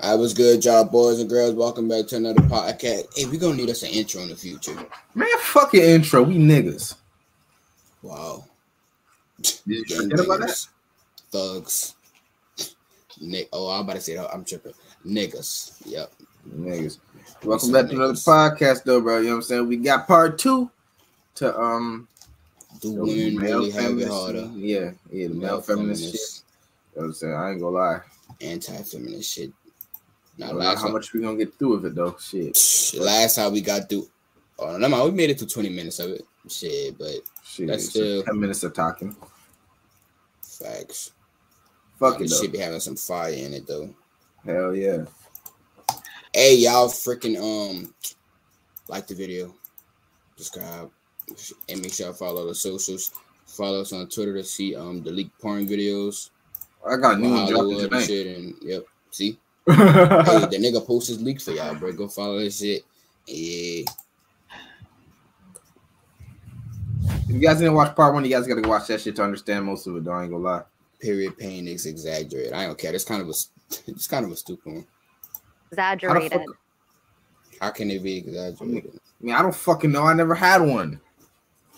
I was good, y'all boys and girls. Welcome back to another podcast. Hey, we gonna need us an intro in the future. Man, fuck your intro. We niggas. Wow. Forget about that? Thugs. Nick. Oh, I'm about to say that. I'm tripping. Niggas. Yep. Niggas. Welcome back to another podcast, though, bro. You know what I'm saying? We got part two to um Do the women male really have it feminist- harder? Yeah, yeah, the male, feminist, shit. You know what I'm saying? I ain't gonna lie. anti-feminist shit. Now, last how time, much we gonna get through with it though. Shit. last time we got through. Oh, no, man, we made it to 20 minutes of it. Shit, but Shit. That's still- ten minutes of talking. facts. Fuck it shit be having some fire in it though. Hell yeah. Hey, y'all freaking um like the video, subscribe, and make sure I follow the socials. Follow us on Twitter to see um the leaked porn videos. I got new one dropping tonight. shit and yep. See? Hey, the nigga posts his leaks for y'all, bro. Go follow this shit. Yeah. If you guys didn't watch part one, you guys gotta go watch that shit to understand most of it. Though I ain't gonna lie. Period pain is exaggerated. I don't care. It's kind of a it's kind of a stupid one. How exaggerated. fuck? How can it be exaggerated? I mean, I don't fucking know. I never had one.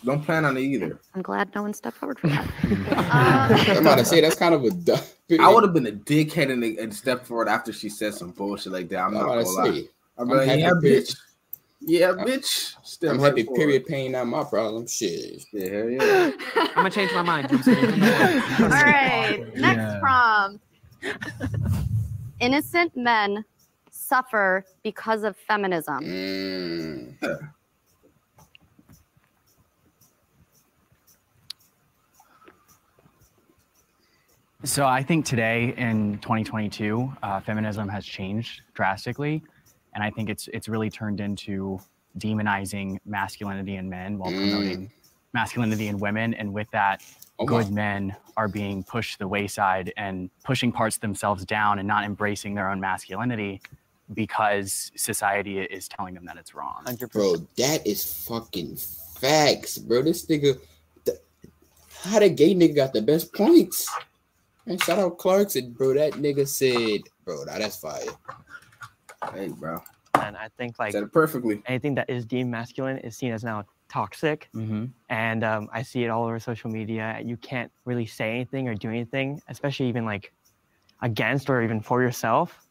Don't plan on it either. I'm glad no one stepped forward for that. I'm about to say that's kind of a du- I would have been a dickhead and, and stepped forward after she said some bullshit like that. I'm I'm not gonna lie. say. I'm I'm like, happy yeah, period- bitch. Yeah, I'm- bitch. Step I'm right happy. forward. Period pain not my problem. Shit. Yeah, hell yeah. I'm gonna change my mind. All right, next Yeah. prompt. Innocent men suffer because of feminism. Mm. So I think today in 2022, uh, feminism has changed drastically, and I think it's it's really turned into demonizing masculinity in men while Mm. promoting masculinity in women, and with that, Oh good my. men are being pushed to the wayside and pushing parts of themselves down and not embracing their own masculinity because society is telling them that it's wrong. Hundred Bro, that is fucking facts, bro. This nigga, the, how the gay nigga got the best points? And shout out Clarkson, bro. That nigga said, bro, now that's fire. Hey, bro. And I think like Said it perfectly. anything that is deemed masculine is seen as now toxic. Mm-hmm. And um, I see it all over social media. You can't really say anything or do anything, especially even like against or even for yourself,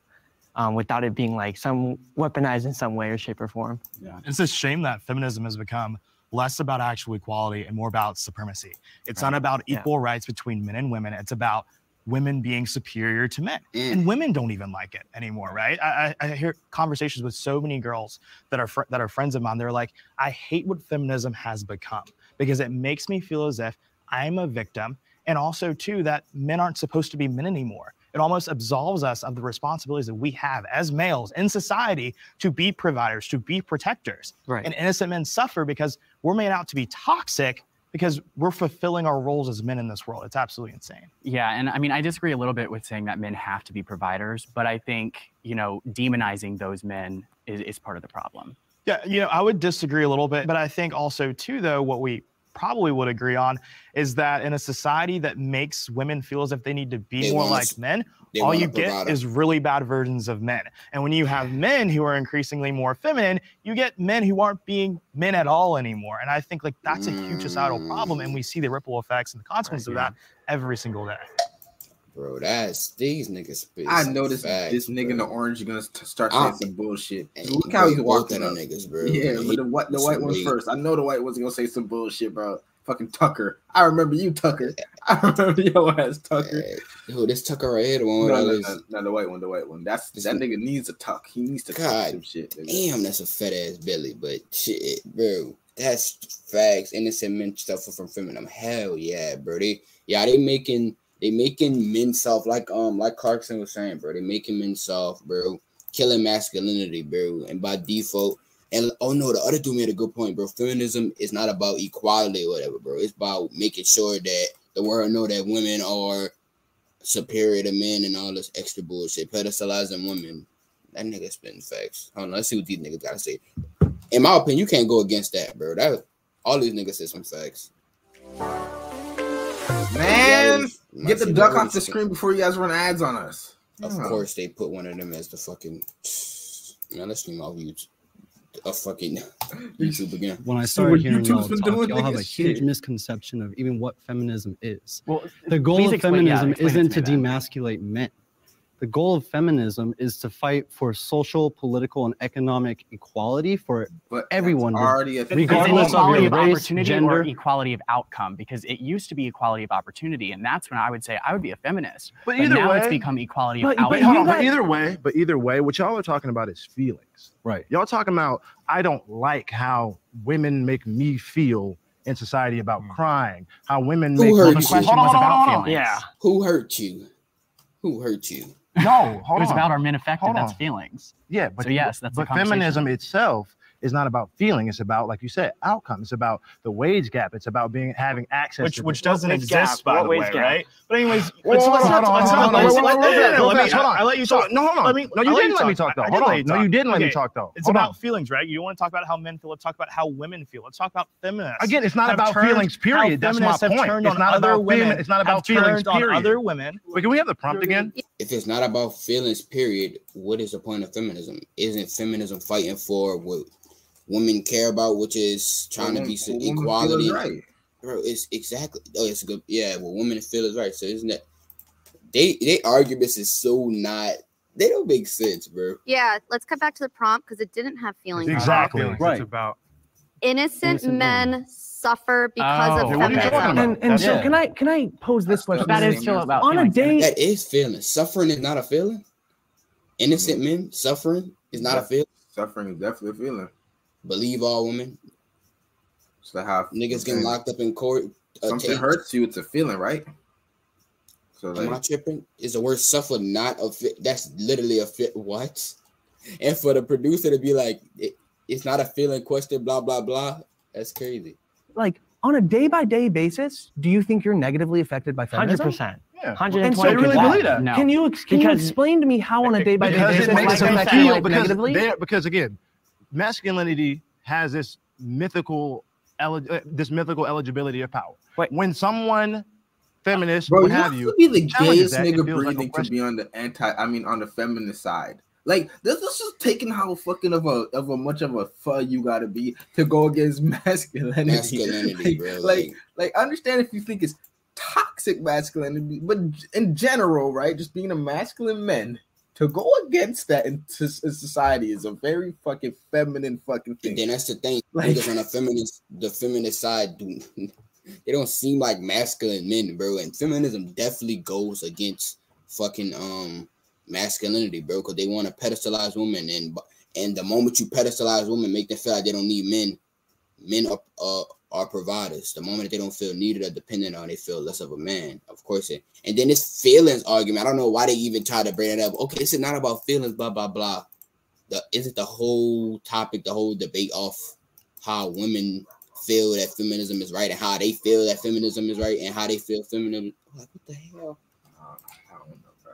um, without it being like some weaponized in some way or shape or form. Yeah. It's a shame that feminism has become less about actual equality and more about supremacy. It's not about Yeah. equal rights between men and women. It's about women being superior to men. Mm. And women don't even like it anymore, right? I, I I hear conversations with so many girls that are fr- that are friends of mine. They're like, I hate what feminism has become because it makes me feel as if I'm a victim, and also too that men aren't supposed to be men anymore. It almost absolves us of the responsibilities that we have as males in society to be providers, to be protectors. Right. And innocent men suffer because we're made out to be toxic because we're fulfilling our roles as men in this world. It's absolutely insane. Yeah, and I mean, I disagree a little bit with saying that men have to be providers, but I think you know, demonizing those men is, is part of the problem. Yeah, you know, I would disagree a little bit, but I think also too, though, what we probably would agree on is that in a society that makes women feel as if they need to be They more like men, all you get provider. is really bad versions of men. And when you have men who are increasingly more feminine, you get men who aren't being men at all anymore. And I think like that's a huge societal problem, and we see the ripple effects and the consequences of that every single day. Bro, that's these niggas. I noticed facts, this nigga in the orange is gonna st- start Ah. saying some bullshit. Look how he's walking them niggas, bro. Yeah, He- but the white the white some one first. I know the white one's gonna say some bullshit, bro. Fucking Tucker. I remember you, Tucker. I remember your ass, Tucker. Hey, who this Tucker right here, the one No, no, this. no, no, the white one, the white one. That's This that nigga needs a tuck. He needs to God some shit. nigga. Damn, that's a fat ass belly, but shit, bro. That's facts. Innocent men suffer from feminism. Hell yeah, bro. They yeah, they making they making men soft like um like Clarkson was saying, bro. They making men soft, bro. Killing masculinity, bro. And by default, and oh no, the other dude made a good point, bro. Feminism is not about equality or whatever, bro. It's about making sure that the world know that women are superior to men and all this extra bullshit, pedestalizing women. That nigga spitting facts. Hold on, let's see what these niggas gotta say. In my opinion, you can't go against that, bro. That all these niggas said some facts. Man, Might get the duck off the screen before you guys run ads on us. Of Yeah. course, they put one of them as the fucking. Man, let's name off YouTube. A fucking YouTube again. when I started what hearing y'all YouTube's talk, y'all have a huge Shit. misconception of even what feminism is. Well, The goal please of explain- yeah, feminism explain it isn't to to demasculate men. The goal of feminism is to fight for social, political, and economic equality for But everyone already a regardless of your race, opportunity gender- or equality of outcome? Because it used to be equality of opportunity, and that's when I would say I would be a feminist. But But either now it's become equality But, of outcome. hold on, but either way, but either way, what y'all are talking about is feelings. right. Y'all talking about I don't like how women make me feel in society about hmm. crying, how women Who make hurt me the question Hold was about feelings. Yeah. Who hurt you? Who hurt you? No, It was on. about our men affected? Hold That's feelings. Yeah, but So yes, that's but feminism itself is not about feeling. It's about, like you said, outcome. It's about the wage gap. It's about being having access which to which doesn't wage exist gap? by the wage way, gap? right? But anyways, Whoa, let's, hold let's on, not-. I let you So, talk. no, hold on. Let me- no, you I let didn't you let me talk. talk though. I- I Hold did let on. you No, talk. you didn't let me Okay. talk though. It's Hold on. about feelings, right? You want to talk about how men feel. Let's talk about how women feel. Let's talk about feminists. Again, it's not have about turned- feelings, period. how That's my feminists have point. turned It's on not other about women. feeling- it's not have about feelings, turned on period. other women. Wait, can we have the prompt again? If it's not about feelings, period, what is the point of feminism? Isn't feminism fighting for what women care about, which is trying to be What women equality? is right. Bro, it's exactly. Oh, it's good. Yeah, well, women feel is right. So isn't that they? They arguments is so not. They don't make sense, bro. Yeah, let's cut back to the prompt because it didn't have feelings. Exactly. Right. It's about Innocent, Innocent men, men. suffer because Oh, of what feminism. talking and, and so it. can I can I pose this That's question? That is Feelings. still about on a date. That is feeling. Suffering is not a feeling. Innocent mm-hmm. men suffering is not a feeling. Suffering is definitely a feeling. Believe all women. So how Niggas getting locked up in court. Uh, something take- hurts you, it's a feeling, right? So Am I tripping? Is the word suffer not a fit? That's literally a fit. What? And for the producer to be like, it, it's not a feeling question, blah, blah, blah. That's crazy. like on a day by day basis, do you think you're negatively affected by Hundred percent. Yeah. Hundred And and so twenty. They really believe that. No. Can you can Because- you explain to me how on a day by day basis it makes it's them feel you because negatively? because again, masculinity has this mythical elig- uh, this mythical eligibility of power. Wait. When someone feminist, bro, what you have have you, to be the gayest nigga feels like breathing to be on the anti. I mean, on the feminist side. Like this, this is taking how fucking of a of a much of a fuck you gotta be to go against masculinity. Masculinity, like, bro. like, Like, like understand if you think it's toxic masculinity, but in general, right? Just being a masculine man to go against that in, to, in society is a very fucking feminine fucking thing. then that's the thing. Like- Niggas on the feminist, the feminist side, do they don't seem like masculine men, bro. And feminism definitely goes against fucking um masculinity, bro, because they want to pedestalize women, and and the moment you pedestalize women, make them feel like they don't need men. Men are uh, are providers. The moment they don't feel needed or dependent on, they feel less of a man. Of course, it, and then this feelings argument. I don't know why they even try to bring it up. Okay, this is not about feelings. Blah blah blah. The isn't the whole topic, the whole debate off how women feel that feminism is right and how they feel that feminism is right and how they feel feminism. Like what the hell? Uh, I don't know, bro.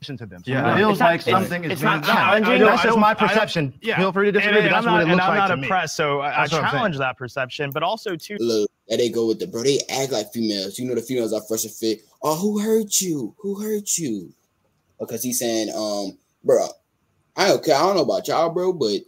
To them. Yeah. it feels It's not- like it's- something is it's being not challenging. I don't- That's just don't- my I perception. yeah. Feel free to disagree, And, but and that's I'm what not, it and looks I'm like not to me. oppressed, so I, I That's what I'm saying. challenge that perception. But also too, Look, there they go with the bro. They act like females. You know the females are fresh and fit. Oh, who hurt you? Who hurt you? Because he's saying, um, bro, I don't care. I don't know about y'all, bro, but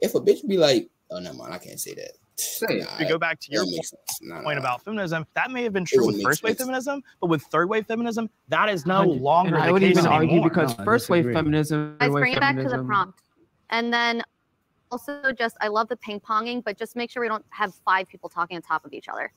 if a bitch be like, oh, never mind, I can't say that. Say. Nah, to go back to your makes. Nah, point nah. about feminism, that may have been true with first wave sense. feminism, but with third wave feminism, that is no longer And the I would case even argue anymore. because No, first wave feminism, Guys, bring it back to the prompt. And then also just, I love the ping ponging, but just make sure we don't have five people talking on top of each other.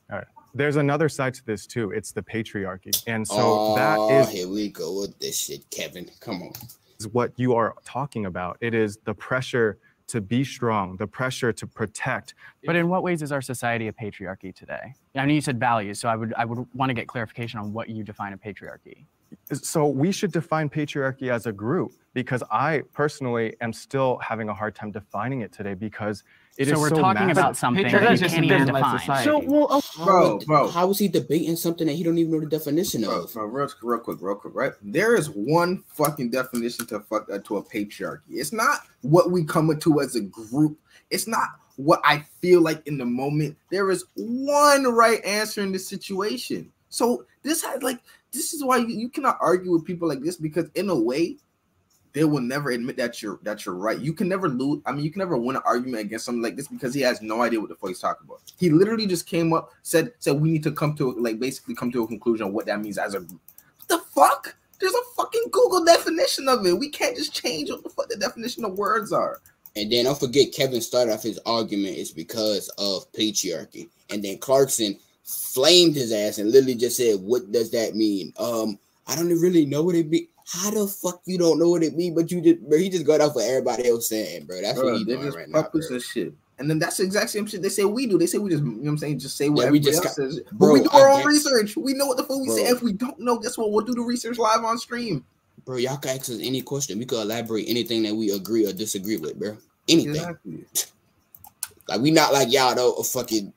there's another side to this too. It's the patriarchy, and so oh, that is here we go with this shit, Kevin. Come on. is what you are talking about. It is the pressure to be strong, the pressure to protect. But in what ways is our society a patriarchy today? I know you said values, so I would I would want to get clarification on what you define a patriarchy. So we should define patriarchy as a group because I personally am still having a hard time defining it today because it is so we're so talking massive. about something that that is you can't even embedded define. So, well, oh, How Bro, bro. How is he debating something that he don't even know the definition Bro, of? bro, real, real quick, real quick, right? There is one fucking definition to fuck uh, to a patriarchy. It's not what we come to as a group. It's not what I feel like in the moment. There is one right answer in this situation. So this has like this is why you, you cannot argue with people like this because in a way they will never admit that you're that you're right. You can never lose. I mean, you can never win an argument against something like this because he has no idea what the fuck he's talking about. He literally just came up, said said we need to come to like basically come to a conclusion of what that means as a group. What the fuck? There's a fucking Google definition of it. We can't just change what the fuck the definition of words are. And then don't forget, Kevin started off his argument is because of patriarchy, and then Clarkson flamed his ass and literally just said, "What does that mean?" Um, I don't really know what it mean. How the fuck you don't know what it mean? But you just, bro, he just got off what everybody else saying, bro. That's Bro, what he doing right now, bro. and shit. And then that's the exact same shit they say we do. They say we just, you know what I'm saying, just say what Yeah, we just else got- says. But we do I our own get- research. We know what the fuck we say. If we don't know, guess what? We'll do the research live on stream. Bro, y'all can ask us any question. We could elaborate anything that we agree or disagree with, bro. Anything. Exactly. Like we not like y'all though. A fucking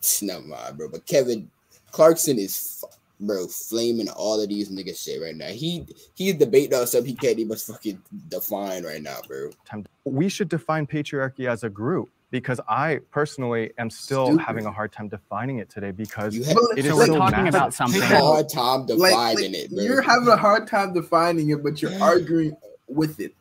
never mind, bro. But Kevin Clarkson is, fu- bro, flaming all of these niggas shit right now. He he's debating on stuff he can't even fucking define right now, bro. We should define patriarchy as a group because I personally am still Stupid. having a hard time defining it today because You have But it so we're talking massive. about something- a hard time defining Like, like, it, bro. you're having a hard time defining it, but you're arguing with it.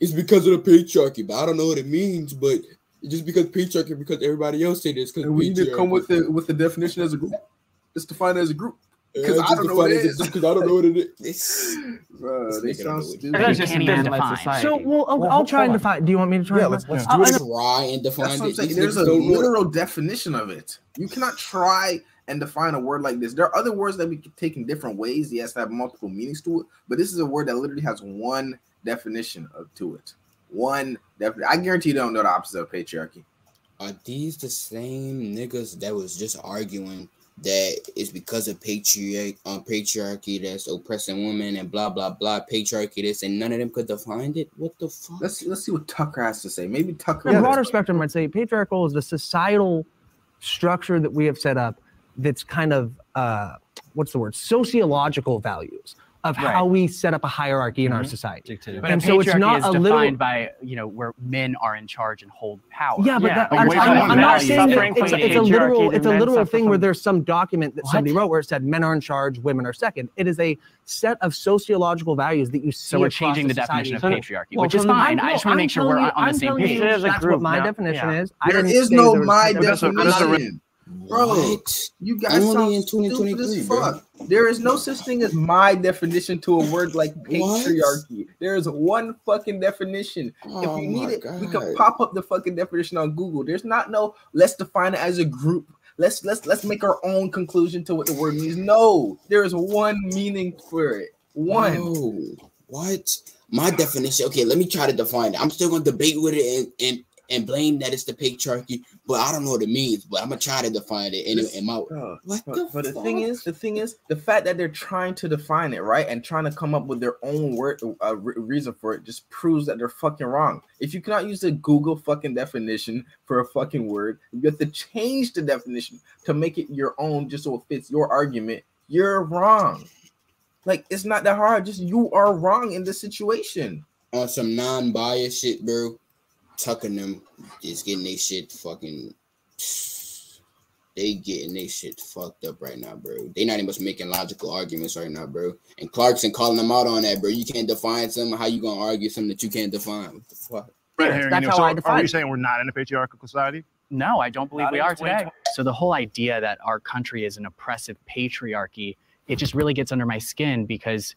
it's because of the patriarchy, but I don't know what it means. But just because patriarchy, because everybody else say this, because we need to come with the with the definition as a group. It's defined as a group. 'cause I don't know what it is. Because I don't know what it is. Bro, This they nigga sound don't know stupid. That's just just an man-led undefined. society. So, well, I'll, Well, I'll try and define. Do you want me to try? Yeah, let's- define? let's do it. Try and define That's what I'm it. There's a don't know it. literal definition of it. You cannot try and define a word like this. There are other words that we can take in different ways. Yes, have multiple meanings to it, but this is a word that literally has one definition of, to it. One definition. I guarantee you don't know the opposite of patriarchy. Are these the same niggas that was just arguing that it's because of patriarch um, patriarchy that's oppressing women and blah blah blah patriarchy this and none of them could define it? What the fuck? Let's let's see what Tucker has to say. Maybe Tucker. On a broader spectrum, I'd say patriarchal is the societal structure that we have set up that's kind of uh, what's the word sociological values of how we set up a hierarchy in our Mhm. society. Dictated. But And a so it's not is a defined literal- by you know where men are in charge and hold power. Yeah, but Yeah, that, I'm, I'm- I'm not saying that it's, a- it's a literal it's a literal suffer thing where there's some document that somebody wrote where it said men are in charge, women are second. It is a set of sociological values that you see. So we're changing the society. definition of patriarchy, well, which is fine. I'm- I just want to make sure we're telling on the same page. It is a That's what my definition is. I There didn't is say no my there was- That's a- that's a- definition. Bro, you guys Only sound in stupid 2023, as fuck. There is no such thing as my definition to a word like What? patriarchy. There is one fucking definition. Oh if you need it, we can pop up the fucking definition on Google. There's not no let's define it as a group. Let's let's let's make our own conclusion to what the word means. No, there is one meaning for it. One. No. What? My definition. Okay, let me try to define it. I'm still gonna debate with it and and, and blame that it's the patriarchy, but I don't know what it means. But I'm gonna try to define it. And, and my Bro, what But, the but the thing is, the thing is, the fact that they're trying to define it right and trying to come up with their own word, uh, reason for it, just proves that they're fucking wrong. If you cannot use the Google fucking definition for a fucking word, you have to change the definition to make it your own, just so it fits your argument. You're wrong. Like it's not that hard. Just you are wrong in this situation. on some non-biased shit, bro. Tucking them is getting they shit fucking. They getting they shit fucked up right now, bro. They not even making logical arguments right now, bro. And Clarkson calling them out on that, bro. You can't define something. How you gonna argue something that you can't define? What the fuck? Red Yeah, herring, that's you know, how so I are you saying we're not in a patriarchal society? No, I don't believe Not we are today. So the whole idea that our country is an oppressive patriarchy, it just really gets under my skin because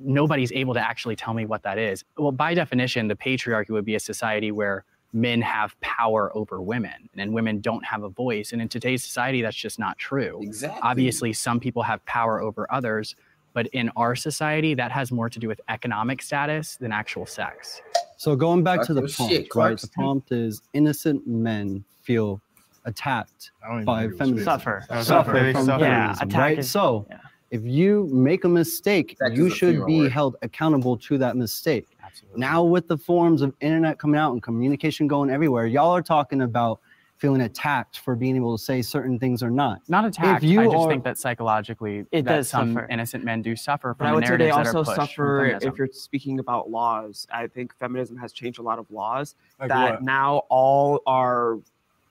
nobody's able to actually tell me what that is. Well, by definition, the patriarchy would be a society where men have power over women and women don't have a voice. And in today's society, that's just not true. Exactly. Obviously, some people have power over others, but in our society, that has more to do with economic status than actual sex. So going back Talk to the your prompt, shit, right? The prompt is innocent men feel attacked I don't even by know who feminism. Suffer. Suffer suffer, from suffer. Yeah, feminism, attack right? is- So yeah. If you make a mistake, Attack you should be word. held accountable to that mistake. Absolutely. Now with the forms of internet coming out and communication going everywhere, y'all are talking about feeling attacked for being able to say certain things or not. Not attacked. you I just are- think that psychologically, It that does some suffer. innocent men do suffer But from I the would say they narratives that also are suffer if you're speaking about laws. I think feminism has changed a lot of laws Like that what? now all are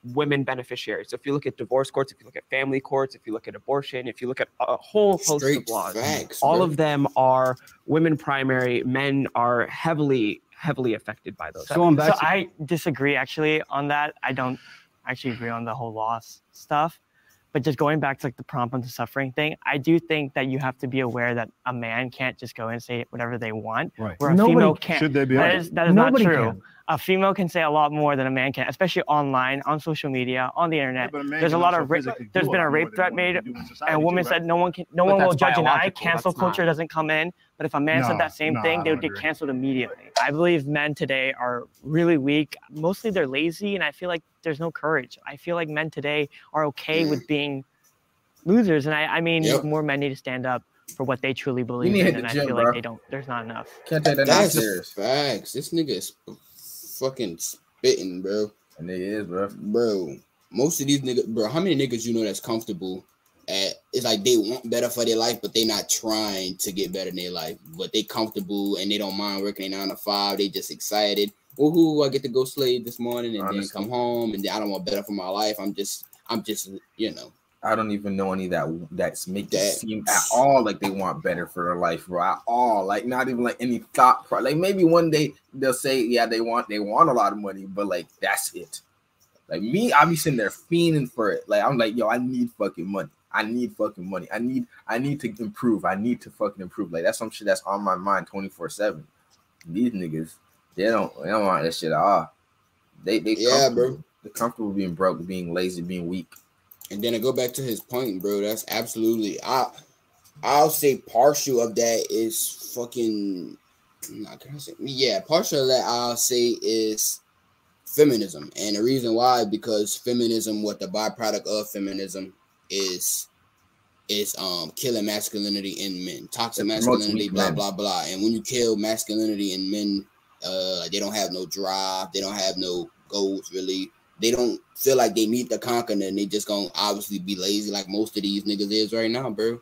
women beneficiaries. So if you look at divorce courts, if you look at family courts, if you look at abortion, if you look at a whole host Straight of laws, facts, all bro. of them are women primary. Men are heavily, heavily affected by those. Going back so to- I disagree actually on that. I don't actually agree on the whole loss stuff. But just going back to like the prompt on the suffering thing, I do think that you have to be aware that a man can't just go and say whatever they want. Right. Where a Nobody female can't. Should they be That able is, that is not true. can. A female can say a lot more than a man can, especially online, on social media, on the internet. There's a lot of rape. There's been a rape threat made, and a woman said no one can, no But one will judge an eye. Cancel that's not- culture doesn't come in. But if a man No, said that same no, thing, they would don't get agree. canceled immediately. I believe men today are really weak. Mostly they're lazy, and I feel like there's no courage. I feel like men today are okay with being losers, and I, I mean, Yep. more men need to stand up for what they truly believe need in, and the I gym, feel bro. like they don't. There's not enough. Can't take that That's serious. facts. This nigga is fucking spitting, bro. And it is, bro. Bro, most of these niggas, bro, how many niggas you know that's comfortable at it's like they want better for their life, but they not trying to get better in their life. But they comfortable and they don't mind working a nine to five. They just excited. Woohoo, I get to go slave this morning and Honestly. then come home and I don't want better for my life. I'm just I'm just you know. I don't even know any that that's make That- seem at all like they want better for their life, bro. At all, like not even like any thought. Pro- like maybe one day they'll say, yeah, they want they want a lot of money, but like that's it. Like me, I be sitting there fiending for it. Like I'm like, yo, I need fucking money. I need fucking money. I need I need to improve. I need to fucking improve. Like that's some shit that's on my mind 24 seven. These niggas, they don't they don't want that shit at all. They they Yeah, bro. They're comfortable being broke, being lazy, being weak. And then I go back to his point, bro. That's absolutely I I'll say partial of that is fucking not can I say yeah, partial of that I'll say is feminism. And the reason why because feminism, what the byproduct of feminism is is um killing masculinity in men, toxic masculinity, blah blah blah. And when you kill masculinity in men, uh they don't have no drive, they don't have no goals really. They don't feel like they need to conquer and they just gonna obviously be lazy like most of these niggas is right now, bro.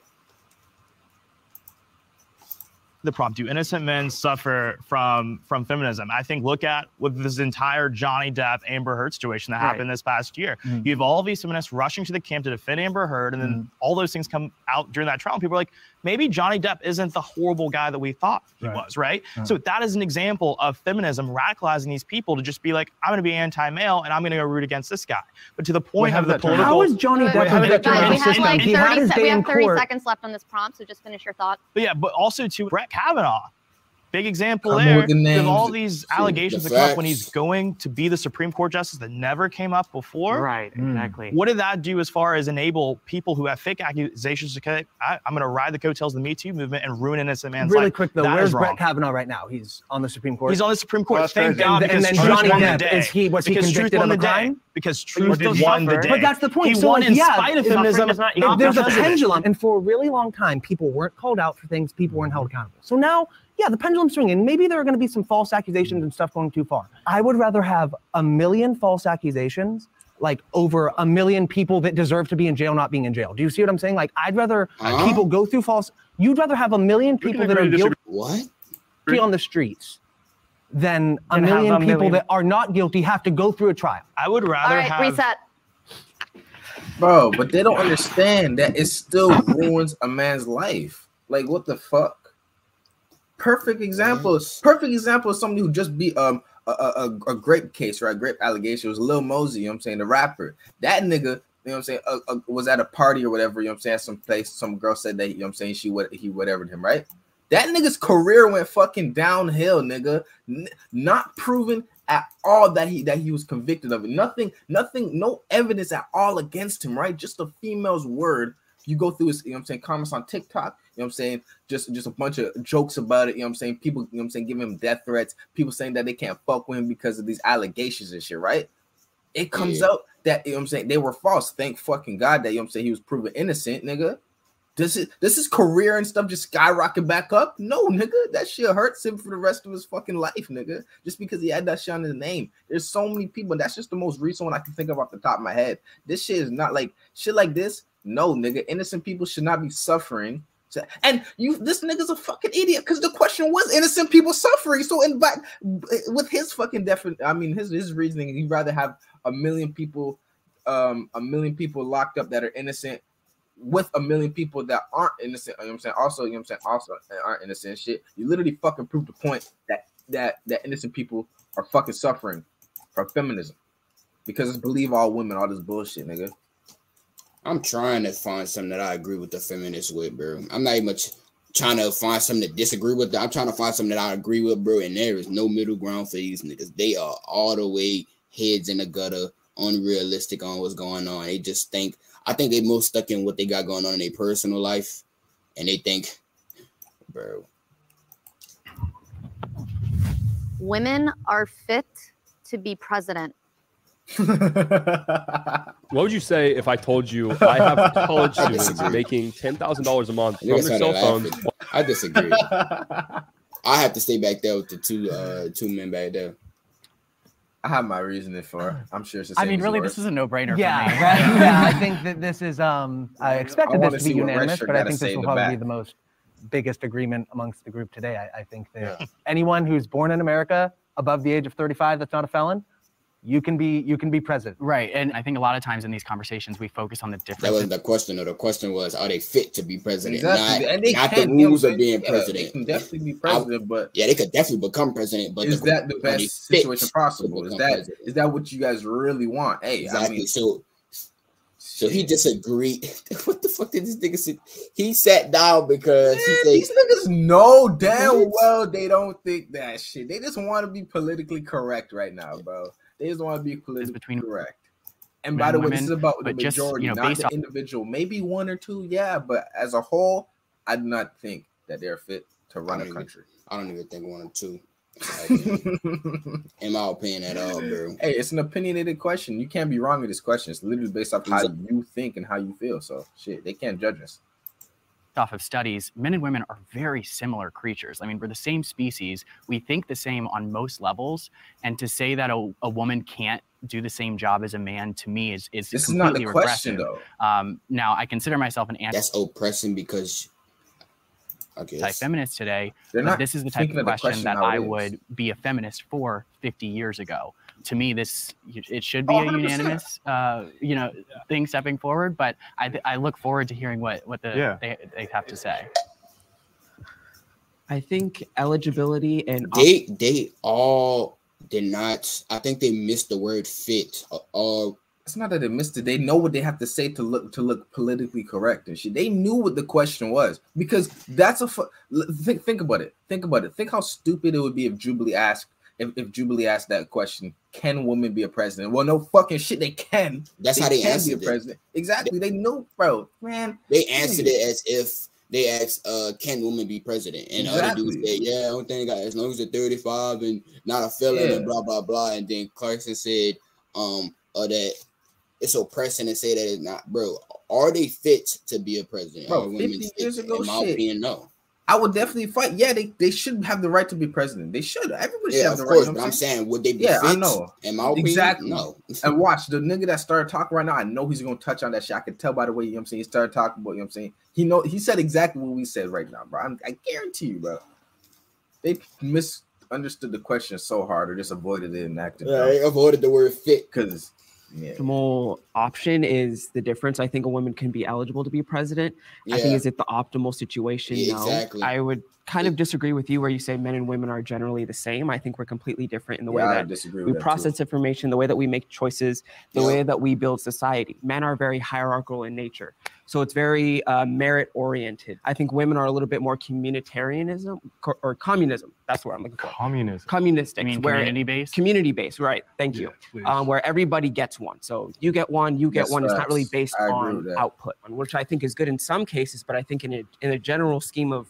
The prompt do innocent men suffer from from feminism i think look at with this entire johnny depp amber heard situation that Right. happened this past year Mhm. you have all these feminists rushing to the camp to defend amber heard and then all those things come out during that trial and people are like maybe johnny depp isn't the horrible guy that we thought he Right. was right Right. so that is an example of feminism radicalizing these people to just be like i'm going to be anti-male and i'm going to go root against this guy but to the point how of the that turn out? political How is Johnny Depp wait, how a did that of turn the we system? have like He had 30, his se- day in have 30 court. seconds left on this prompt, so just finish your thought. But yeah, but also to Brett Kavanaugh, big example Come there. the With all these allegations the that come up when he's going to be the Supreme Court justice that never came up before. Right, Mm. exactly. What did that do as far as enable people who have fake accusations to say, I, I'm going to ride the coattails of the Me Too movement and ruin innocent man's Really life? Really quick though, That where's Brett. Kavanaugh right now? He's on the Supreme Court. He's on the Supreme Court. Well, Thank crazy. God, And- and because then Johnny won the Depp, day. is he- was he because Truth convicted won of the a day. crime? Because Truth still won the day. But that's the point. He so won like, in yeah, spite of if- feminism. not there's a because of it. pendulum, and for a really long time, people weren't called out for things, people weren't held accountable. So now, yeah, the pendulum's swinging. Maybe there are going to be some false accusations and stuff going too far. I would rather have a million false accusations, like over a million people that deserve to be in jail not being in jail. Do you see what I'm saying? Like, I'd rather Huh? people go through false. You'd rather have a million people that are guilty What? on the streets than a Than million a people million- that are not guilty have to go through a trial. I would rather right, have. reset. Bro, but they don't understand that it still ruins a man's life. Like what the fuck? Perfect example. Perfect example of somebody who just beat um a, a, a, grape case, right? Grape allegation. It was Lil Mosey, you know what I'm saying? The rapper. That nigga, you know what I'm saying, uh, uh, was at a party or whatever, you know what I'm saying? Some place, some girl said that, you know what I'm saying, she would he whatevered him, right? That nigga's career went fucking downhill, nigga. N- not proven at all that he that he was convicted of it. Nothing, nothing, no evidence at all against him, right? Just a female's word. You go through his, you know what I'm saying, comments on TikTok, know what I'm saying, just just a bunch of jokes about it, you know what I'm saying? People, you know what I'm saying, giving him death threats, people saying that they can't fuck with him because of these allegations and shit, right? It comes Yeah. out that you know what I'm saying they were false. Thank fucking God that you know what I'm saying he was proven innocent, nigga. This is does his career and stuff just skyrocket back up? No, nigga. That shit hurts him for the rest of his fucking life, nigga. Just because he had that shit on his name. There's so many people, that's just the most recent one I can think of off the top of my head. This shit is not like shit like this. No, nigga. Innocent people should not be suffering. And you, this nigga's a fucking idiot because the question was innocent people suffering. So, in fact, with his fucking defin, I mean, his his reasoning, he'd rather have a million people um a million people locked up that are innocent with a million people that aren't innocent. You know what I'm saying? Also, you know what I'm saying? Also aren't innocent shit. You literally fucking prove the point that that that innocent people are fucking suffering from feminism. Because it's believe all women, all this bullshit, nigga. I'm trying to find something that I agree with the feminists with, bro. I'm not even much trying to find something to disagree with. I'm trying to find something that I agree with, bro. And there is no middle ground for these niggas. They are all the way heads in the gutter, unrealistic on what's going on. They just think. I think they're most stuck in what they got going on in their personal life, and they think, bro. Women are fit to be president. What would you say if I told you I have college I students making ten thousand dollars a month from think their cell kinda phones? I disagree. I have to stay back there with the two uh two men back there. I have my reasoning for. it. I'm sure it's the I mean, really, yours. this is a no-brainer Yeah, for me. right? yeah. I think that this is. Um, I expected wanna this to be see what Red unanimous, but I think this will the probably be the most biggest agreement amongst the group today. I, I think that anyone who's born in America above the age of 35 that's not a felon, you can be you can be president. Right, and I think a lot of times in these conversations we focus on the difference That wasn't the question, though. The question was, are they fit to be president? Exactly. Not, and they not can, the you rules of being saying? Yeah, president. They can definitely be president, but Yeah, they could definitely become president, but is that the best situation possible? Is become that president? is that what you guys really want? Hey, Exactly. I mean, so, so he disagreed. what the fuck did this nigga say? He sat down because he Man, said, these niggas know damn well they don't think that shit. They just want to be politically correct right now, bro. They just want to be politically between correct. And by the and way, this is about the but just, you majority, know, not the on- individual. Maybe one or two, yeah, but as a whole, I do not think that they're fit to run a don't country. I don't even think one or two. In my opinion, at all, bro. Hey, it's an opinionated question. You can't be wrong with this question. It's literally based off how you think and how you feel. So shit, they can't judge us. Off of studies, men and women are very similar creatures. I mean, we're the same species. We think the same on most levels. And to say that a, a woman can't do the same job as a man to me is is This is not the completely question, regressive. Um, now, I consider myself an anti. That's oppressing because okay, anti-feminist today. They're not this is the type thinking of of the question question that I is. would be a feminist for 50 years ago. To me, this it should be Oh, a 100%. unanimous, uh, you know, thing stepping forward. But I, I look forward to hearing what what the Yeah. they, they have to say. I think eligibility and they they all did not. I think they missed the word fit. Uh, All It's not that they missed it. They know what they have to say to look to look politically correct and shit. They knew what the question was because that's a fu- think think about it. Think about it. Think how stupid it would be if Jubilee asked if, if Jubilee asked that question. Can women be a president? Well, no fucking shit. They can. That's how they can answered be a president. Exactly. They know, bro. Man, they answered it as if they asked, uh, "Can women be president?" And the other dudes said, "Yeah, I don't think as long as they're 35 and not a felon Yeah. and blah blah blah." And then Clarkson said, "Um, uh, that it's oppressing to say that it's not, bro. Are they fit to be a president? Bro, Are women 50 fit? years ago, In my shit. opinion, no. I would definitely fight. Yeah, they, they should have the right to be president. They should. Everybody should Yeah, have of the course. right. But I'm saying, would they be Yeah, fit? I know. In my opinion, exactly. no. and watch the nigga that started talking right now. I know he's gonna touch on that shit. I can tell by the way you know what I'm saying. He started talking about you know what I'm saying. He know he said exactly what we said right now, bro. I'm, I guarantee you, bro. They misunderstood the question so hard or just avoided it and acted. Yeah, they avoided the word fit because. Optimal option is the difference. I think a woman can be eligible to be president. I think is it the optimal situation? Yeah, no. exactly. I would kind of disagree with you where you say men and women are generally the same. I think we're completely different in the way Yeah, I that disagree we with that, too. process information, the way that we make choices, the Yeah. way that we build society. Men are very hierarchical in nature. So it's very uh, merit oriented. I think women are a little bit more communitarianism co- or communism. That's what I'm looking for. Communism. Communistic. I mean, community based. Community based, right? Thank you. Um, where everybody gets one. So you get one, you get Yes, one. It's not really based on output, which I think is good in some cases. But I think in a, in a general scheme of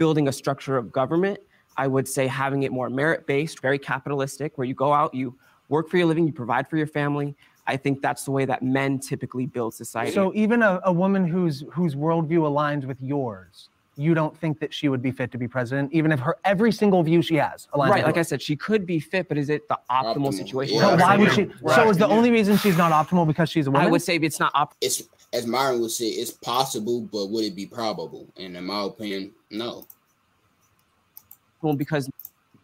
building a structure of government, I would say having it more merit based, very capitalistic, where you go out, you work for your living, you provide for your family. I think that's the way that men typically build society. So even a, a woman whose whose worldview aligns with yours, you don't think that she would be fit to be president, even if her every single view she has aligns right, with like I said, she could be fit, but is it the optimal, situation? No, why would she? Right. So is the only reason she's not optimal because she's a woman? I would say it's not op- It's as Myron would say, it's possible, but would it be probable? And in my opinion, no. well, because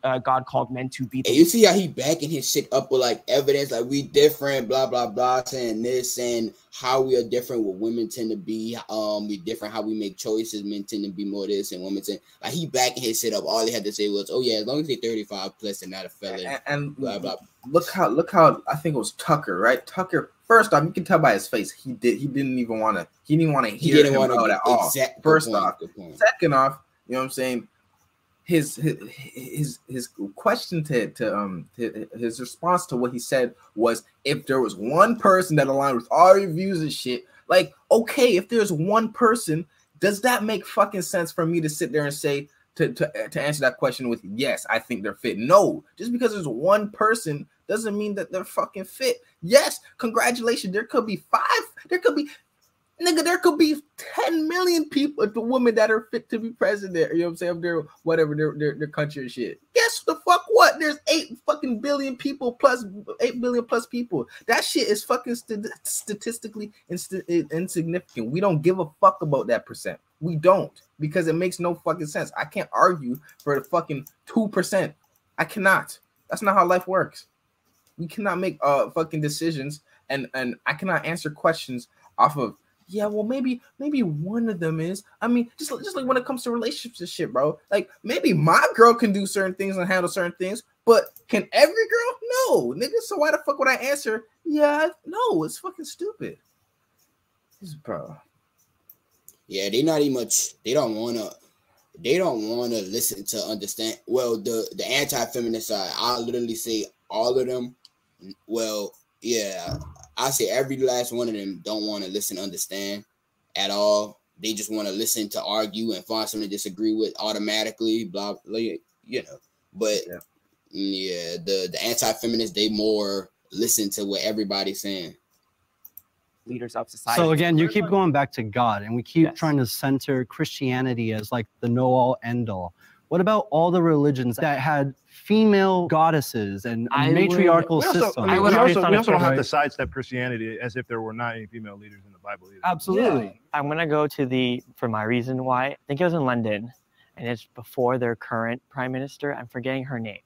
uh, God called men to be. And you see how he backing his shit up with like evidence, like we different, blah blah blah, saying this and how we are different. What women tend to be, um, we different. How we make choices, men tend to be more this, and women tend like he backing his shit up. All he had to say was, "Oh yeah, as long as they thirty five plus and not a felon." And, and blah blah. look how look how I think it was Tucker, right? Tucker. First off, you can tell by his face he did he didn't even want to he didn't want to He hear didn't him wanna out at all. exact- First point, off, second off, you know what I'm saying. His his his, question to, to um to, his response to what he said was if there was one person that aligned with all your views and shit, like okay, if there's one person, does that make fucking sense for me to sit there and say to, to, to answer that question with yes, I think they're fit. No, just because there's one person doesn't mean that they're fucking fit. Yes, congratulations. There could be five, there could be nigga, there could be 10 million people, the women that are fit to be president, you know what I'm saying? Their whatever their, their their country and shit. Guess the fuck what? There's eight fucking billion people plus eight billion plus people. That shit is fucking st- statistically insignificant. We don't give a fuck about that percent. We don't because it makes no fucking sense. I can't argue for the fucking two percent. I cannot. That's not how life works. We cannot make uh fucking decisions and and I cannot answer questions off of yeah, well, maybe maybe one of them is. I mean, just just like when it comes to relationships and shit, bro. Like maybe my girl can do certain things and handle certain things, but can every girl? No, nigga. So why the fuck would I answer? Yeah, no, it's fucking stupid. This bro. Yeah, they not even much. They don't wanna. They don't wanna listen to understand. Well, the the anti feminist side, I literally say all of them. Well, yeah, I say every last one of them don't want to listen, understand at all. They just want to listen to argue and find something to disagree with automatically. Blah, blah you know. But yeah, the the anti feminists they more listen to what everybody's saying. Leaders of society. So again, you keep going back to God, and we keep trying to center Christianity as like the know-all, end-all. What about all the religions that had female goddesses and I would- matriarchal We also. I mean, we also, we also don't have to sidestep Christianity as if there were not any female leaders in the Bible either. Absolutely. I'm gonna go to the for my reason why. I think it was in London, and it's before their current prime minister. I'm forgetting her name,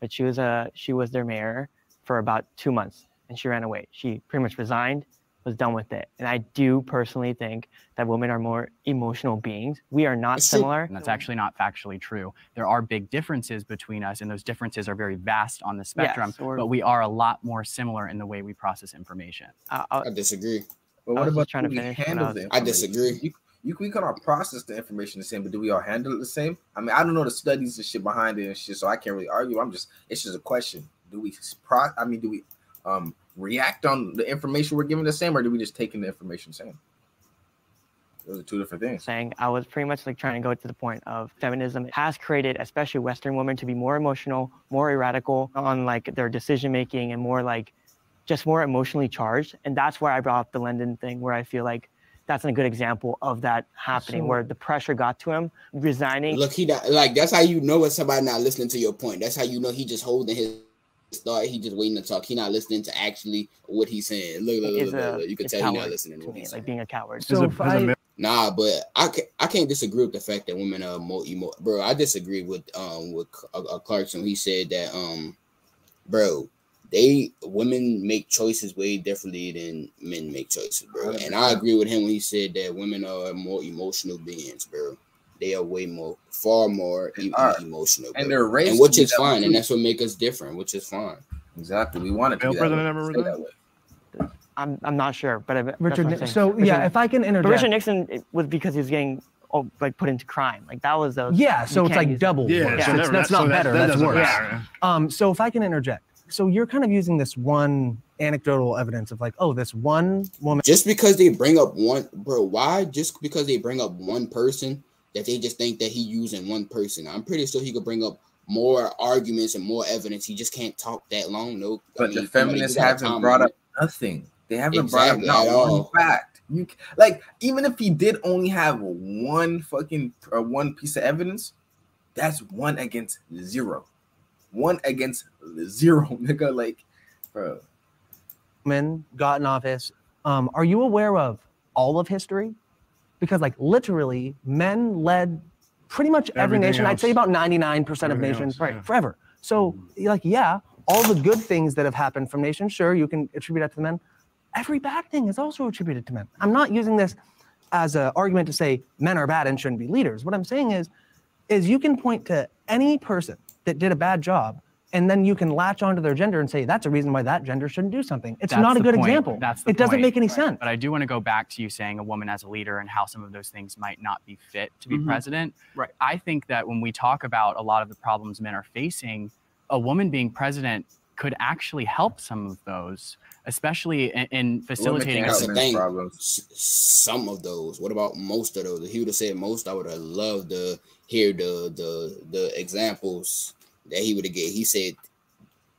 but she was a she was their mayor for about two months, and she ran away. She pretty much resigned, was done with it. And I do personally think that women are more emotional beings. We are not similar. And that's actually not factually true. There are big differences between us, and those differences are very vast on the spectrum. we're- but we are a lot more similar in the way we process information. I disagree. But I what about trying to do we finish what I handle was- the I disagree. You, you we can all process the information the same, but do we all handle it the same? I mean, I don't know the studies and shit behind it and shit, so I can't really argue. I'm just it's just a question. Do we pro? I mean, do we um react on the information we're given the same, or do we just take in the information the same? Those are two different things. saying I was pretty much like trying to go to the point of feminism has created, especially Western women, to be more emotional, more erratical on like their decision making and more like just more emotionally charged. And that's where I brought up the London thing, where I feel like that's a good example of that happening, So- where the pressure got to him, resigning. Look, he not like that's how you know it's somebody not listening to your point. That's how you know he just holding his thought. He just waiting to talk. He not listening to actually what he's saying. Look, look, look, is look, look. You can tell he not listening to to what me, he's like being a coward. So if I Nah, but I can I can't disagree with the fact that women are more emo. Bro, I disagree with um with uh, uh, Clarkson. He said that um, bro, they women make choices way differently than men make choices, bro. And I agree with him when he said that women are more emotional beings, bro. They are way more, far more e- emotional, And they're raised and which is fine, and that's what make us different, which is fine. Exactly, we want to Male be that way. president ever Stay resigned? that way. I'm I'm not sure, but I, Richard, what I'm Ni- saying. so, yeah, if I can but interject. Richard Nixon it was because he was getting oh, like put into crime. Like that was the Yeah, so it's like double. Yeah, worse. so It's- never- that's not that- better. that that's worse. matter. Um, so if I can interject, so you're kind of using this one anecdotal evidence of like, oh, this one woman. Just because they bring up one, bro, why? Just because they bring up one person that they just think that he using one person. I'm pretty sure he could bring up more arguments and more evidence. He just can't talk that long. No, But I mean, the come on, he feminists haven't brought up nothing. They haven't Exactly, brought up not all. one fact. You like even if he did only have one fucking or one piece of evidence, that's one against zero. One against zero, nigga. Like, bro. women got in office. Um, are you aware of all of history? Because like literally, men led pretty much every Everything nation. I'd say about 99% of Everything nations, else, right, yeah. forever. So, like, yeah, all the good things that have happened from nations, sure, you can attribute that to the men. Every bad thing is also attributed to men. I'm not using this as an argument to say men are bad and shouldn't be leaders. What I'm saying is, is you can point to any person that did a bad job, and then you can latch onto their gender and say that's a reason why that gender shouldn't do something. It's That's not a good point. example. That's the it doesn't make any sense. But I do want to go back to you saying a woman as a leader and how some of those things might not be fit to be Mm-hmm. Mhm. president. Right. I think that when we talk about a lot of the problems men are facing, a woman being president could actually help some of those, especially in, in facilitating. That's help the thing. problems. Some of those. What about most of those? If he would have said most, I would have loved to hear the the the examples that he would have gave. He said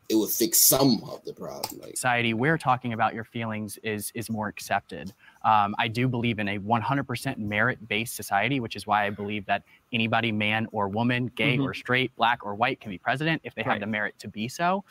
it would fix some of the problem. Like society where talking about your feelings is is more accepted. Um, I do believe in a 100% merit-based society, which is why I believe that anybody, man or woman, gay Mhm. or straight, black or white, can be president if they have the merit to be so.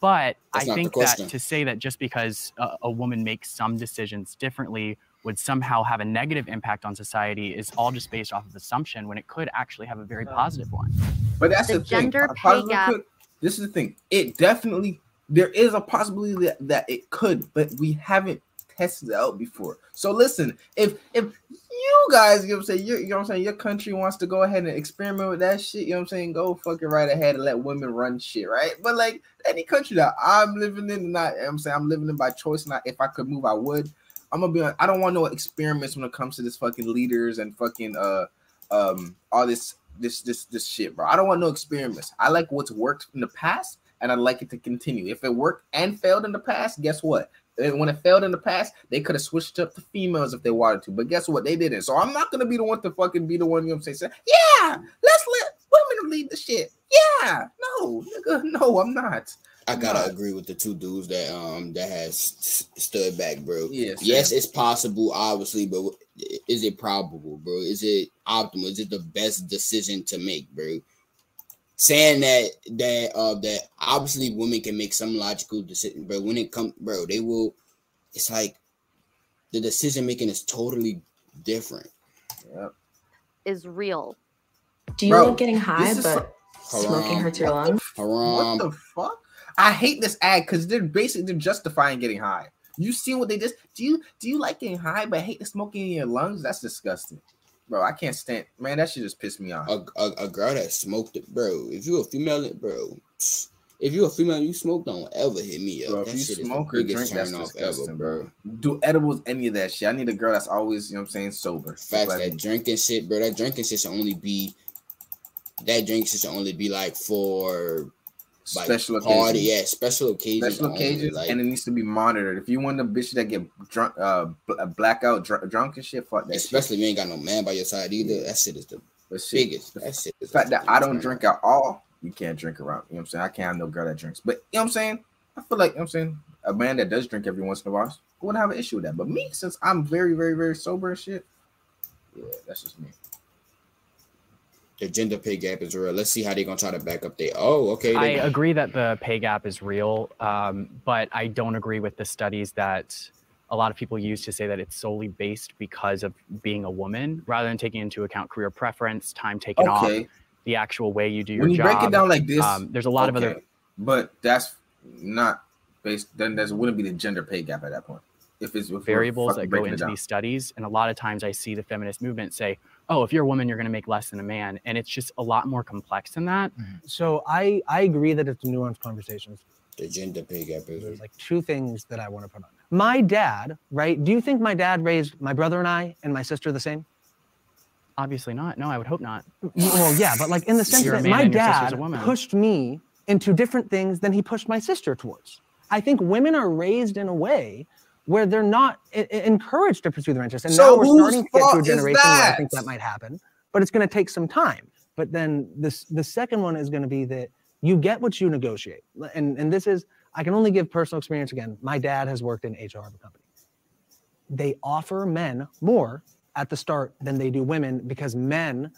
But That's I think that to say that just because a, a woman makes some decisions differently would somehow have a negative impact on society is all just based off of assumption when it could actually have a very uh-huh. positive one. But that's The the, thing. gender Pa- pay gap- quick. This is the thing. It definitely there is a possibility that, that it could, but we haven't tested it out before. So listen, if if you guys, you know what I'm saying, you, you know what I'm saying, your country wants to go ahead and experiment with that shit, you know what I'm saying, go fucking right ahead and let women run shit, right? But like any country that I'm living in, not you know I'm saying I'm living in by choice, not if I could move, I would. I'm gonna be on, I don't want no experiments when it comes to this fucking leaders and fucking uh um all this this this this shit, bro. I don't want no experiments. I like what's worked in the past, and I'd like it to continue. If it worked and failed in the past, guess what? When it failed in the past, they could have switched up the females if they wanted to. But guess what? They didn't. So I'm not gonna be the one to fucking be the one, you know what I'm saying? say, Yeah, let's let women lead the shit. Yeah, no, nigga, no, I'm not. I gotta Nah. agree with the two dudes that um that has stood back, bro. Yes, yes, it's possible, obviously, but is it probable, bro? Is it optimal? Is it the best decision to make, bro? Saying that that uh that obviously women can make some logical decisions, but when it comes, bro, they will. It's like the decision making is totally different. Yep. Is real. Do you Bro, like getting high, this is but smoking Haram. hurts your lungs? Haram. What the fuck? I hate this ad because they're basically they're justifying getting high. You see what they just do you do you like getting high but hate the smoking in your lungs? That's disgusting. Bro, I can't stand man, that should just piss me off. a, a, a girl that smoked it, bro. If you a female, bro. If you a female, you smoke, don't ever hit me up. Bro, that if you shit smoke or drink, that's disgusting, ever, bro. Do edibles, any of that shit. I need a girl that's always, you know what I'm saying, sober. Facts that drinking shit, bro. That drinking shit should only be that drinking shit should only be like for like special party, yeah, special occasions. Special occasions, like, and it needs to be monitored. If you want the bitch that get drunk, uh, blackout, dr- drunk and shit, fuck that shit. especially if you ain't got no man by your side either. That shit is the But shit, biggest. That shit the is fact that I don't drink at all, you can't drink around. You know what I'm saying? I can't have no girl that drinks. But you know what I'm saying? I feel like you know what I'm saying a man that does drink every once in a while wouldn't have an issue with that. But me, since I'm very, very, very sober and shit, yeah, that's just me. The gender pay gap is real. Let's see how they're gonna try to back up their. Oh, okay. I they- agree that the pay gap is real, um, but I don't agree with the studies that a lot of people use to say that it's solely based because of being a woman, rather than taking into account career preference, time taken off, the actual way you do your When you job. break it down like this, um, there's a lot of other but that's not based. Then there wouldn't be the gender pay gap at that point. If it's if variables that go into these studies, and a lot of times I see the feminist movement say, "Oh, if you're a woman, you're going to make less than a man," and it's just a lot more complex than that. Mm-hmm. So I I agree that it's a nuanced conversation. the gender pay gap is There's like two things that I want to put on. My dad, right? Do you think my dad raised my brother and I and my sister the same? Obviously not. No, I would hope not. Well, yeah, but like in the sense that my and your sister's dad pushed me into different things than he pushed my sister towards. I think women are raised in a way where they're not encouraged to pursue their interests. And So now we're starting to get to a generation where I think that might happen, but it's going to take some time. But then this the second one is going to be that you get what you negotiate. And and this is I can only give personal experience again. My dad has worked in HR of a company. They offer men more at the start than they do women because men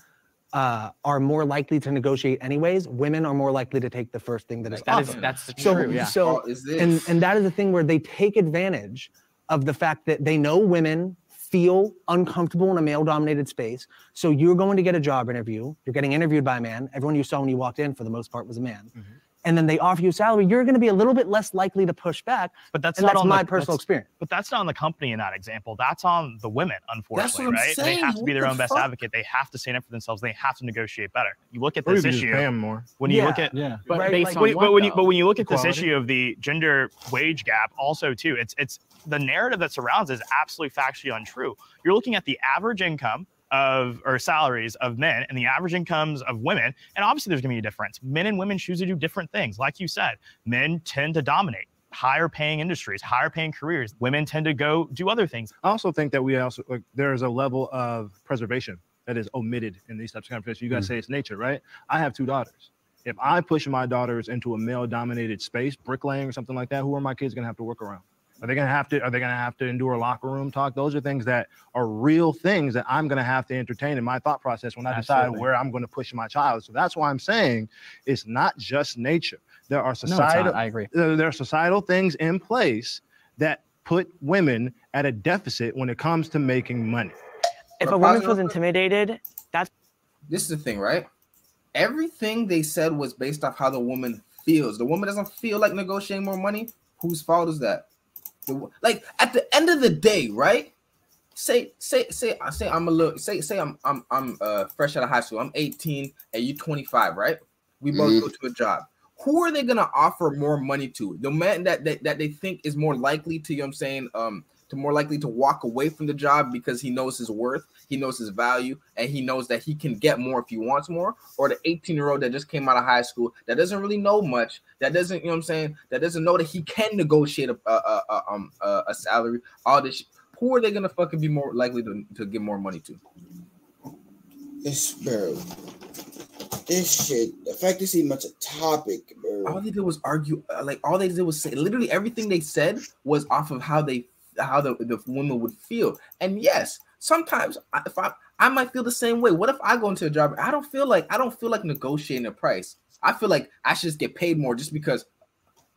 uh, are more likely to negotiate anyways. Women are more likely to take the first thing that is That is offered. that's so, true. Yeah. So fault is this? and and that is the thing where they take advantage of the fact that they know women feel uncomfortable in a male dominated space. So you're going to get a job interview. You're getting interviewed by a man. Everyone you saw when you walked in, for the most part, was a man. Mm-hmm. And then they offer you a salary. You're going to be a little bit less likely to push back. But that's and not that's on my the, personal experience. But that's not on the company in that example. That's on the women, unfortunately, I'm right? They have to be What their the own best advocate. They have to stand up for themselves. They have to negotiate better. You look at this can just issue. pay 'em more. When you look at Yeah. But Right, based like- on Wait, what, but when you but when you look at Equality? this issue of the gender wage gap, also too, it's it's the narrative that surrounds it is absolutely factually untrue. You're looking at the average income of or salaries of men and the average incomes of women, and obviously there's going to be a difference. Men and women choose to do different things. Like you said, men tend to dominate higher paying industries, higher paying careers. Women tend to go do other things. I also think that we also like there is a level of preservation that is omitted in these types of conversations. You guys mm. say it's nature, right? I have two daughters. If I push my daughters into a male-dominated space, bricklaying or something like that, who are my kids gonna have to work around? Are they gonna have to? Are they gonna have to endure locker room talk? Those are things that are real things that I'm gonna have to entertain in my thought process when I decide where I'm gonna push my child. So that's why I'm saying it's not just nature. There are societal. No, it's societal. I agree. there there are societal things in place that put women at a deficit when it comes to making money. If a woman positive- feels intimidated, that's this is the thing, right? Everything they said was based off how the woman feels. The woman doesn't feel like negotiating more money. Whose fault is that? The like at the end of the day, right? Say, say, say, I say I'm a little. Say, say I'm, I'm, I'm uh fresh out of high school. I'm 18 and you 25, right? We both Mhm. go to a job. Who are they gonna offer more money to? The man that, that that they think is more likely to, you know what I'm saying, um, to more likely to walk away from the job because he knows his worth, he knows his value, and he knows that he can get more if he wants more, or the 18 year old that just came out of high school that doesn't really know much, that doesn't, you know what I'm saying, that doesn't know that he can negotiate a, a, a, a, um, a, a salary, all this. Shit. Who are they gonna fucking be more likely to, to give more money to? This bro. This shit. The fact this even much a topic, bro. all they did was argue uh, like all they did was say literally everything they said was off of how they how the, the woman would feel. And yes sometimes if i i might feel the same way. What if i go into a job i don't feel like i don't feel like negotiating a price. I feel like i should just get paid more just because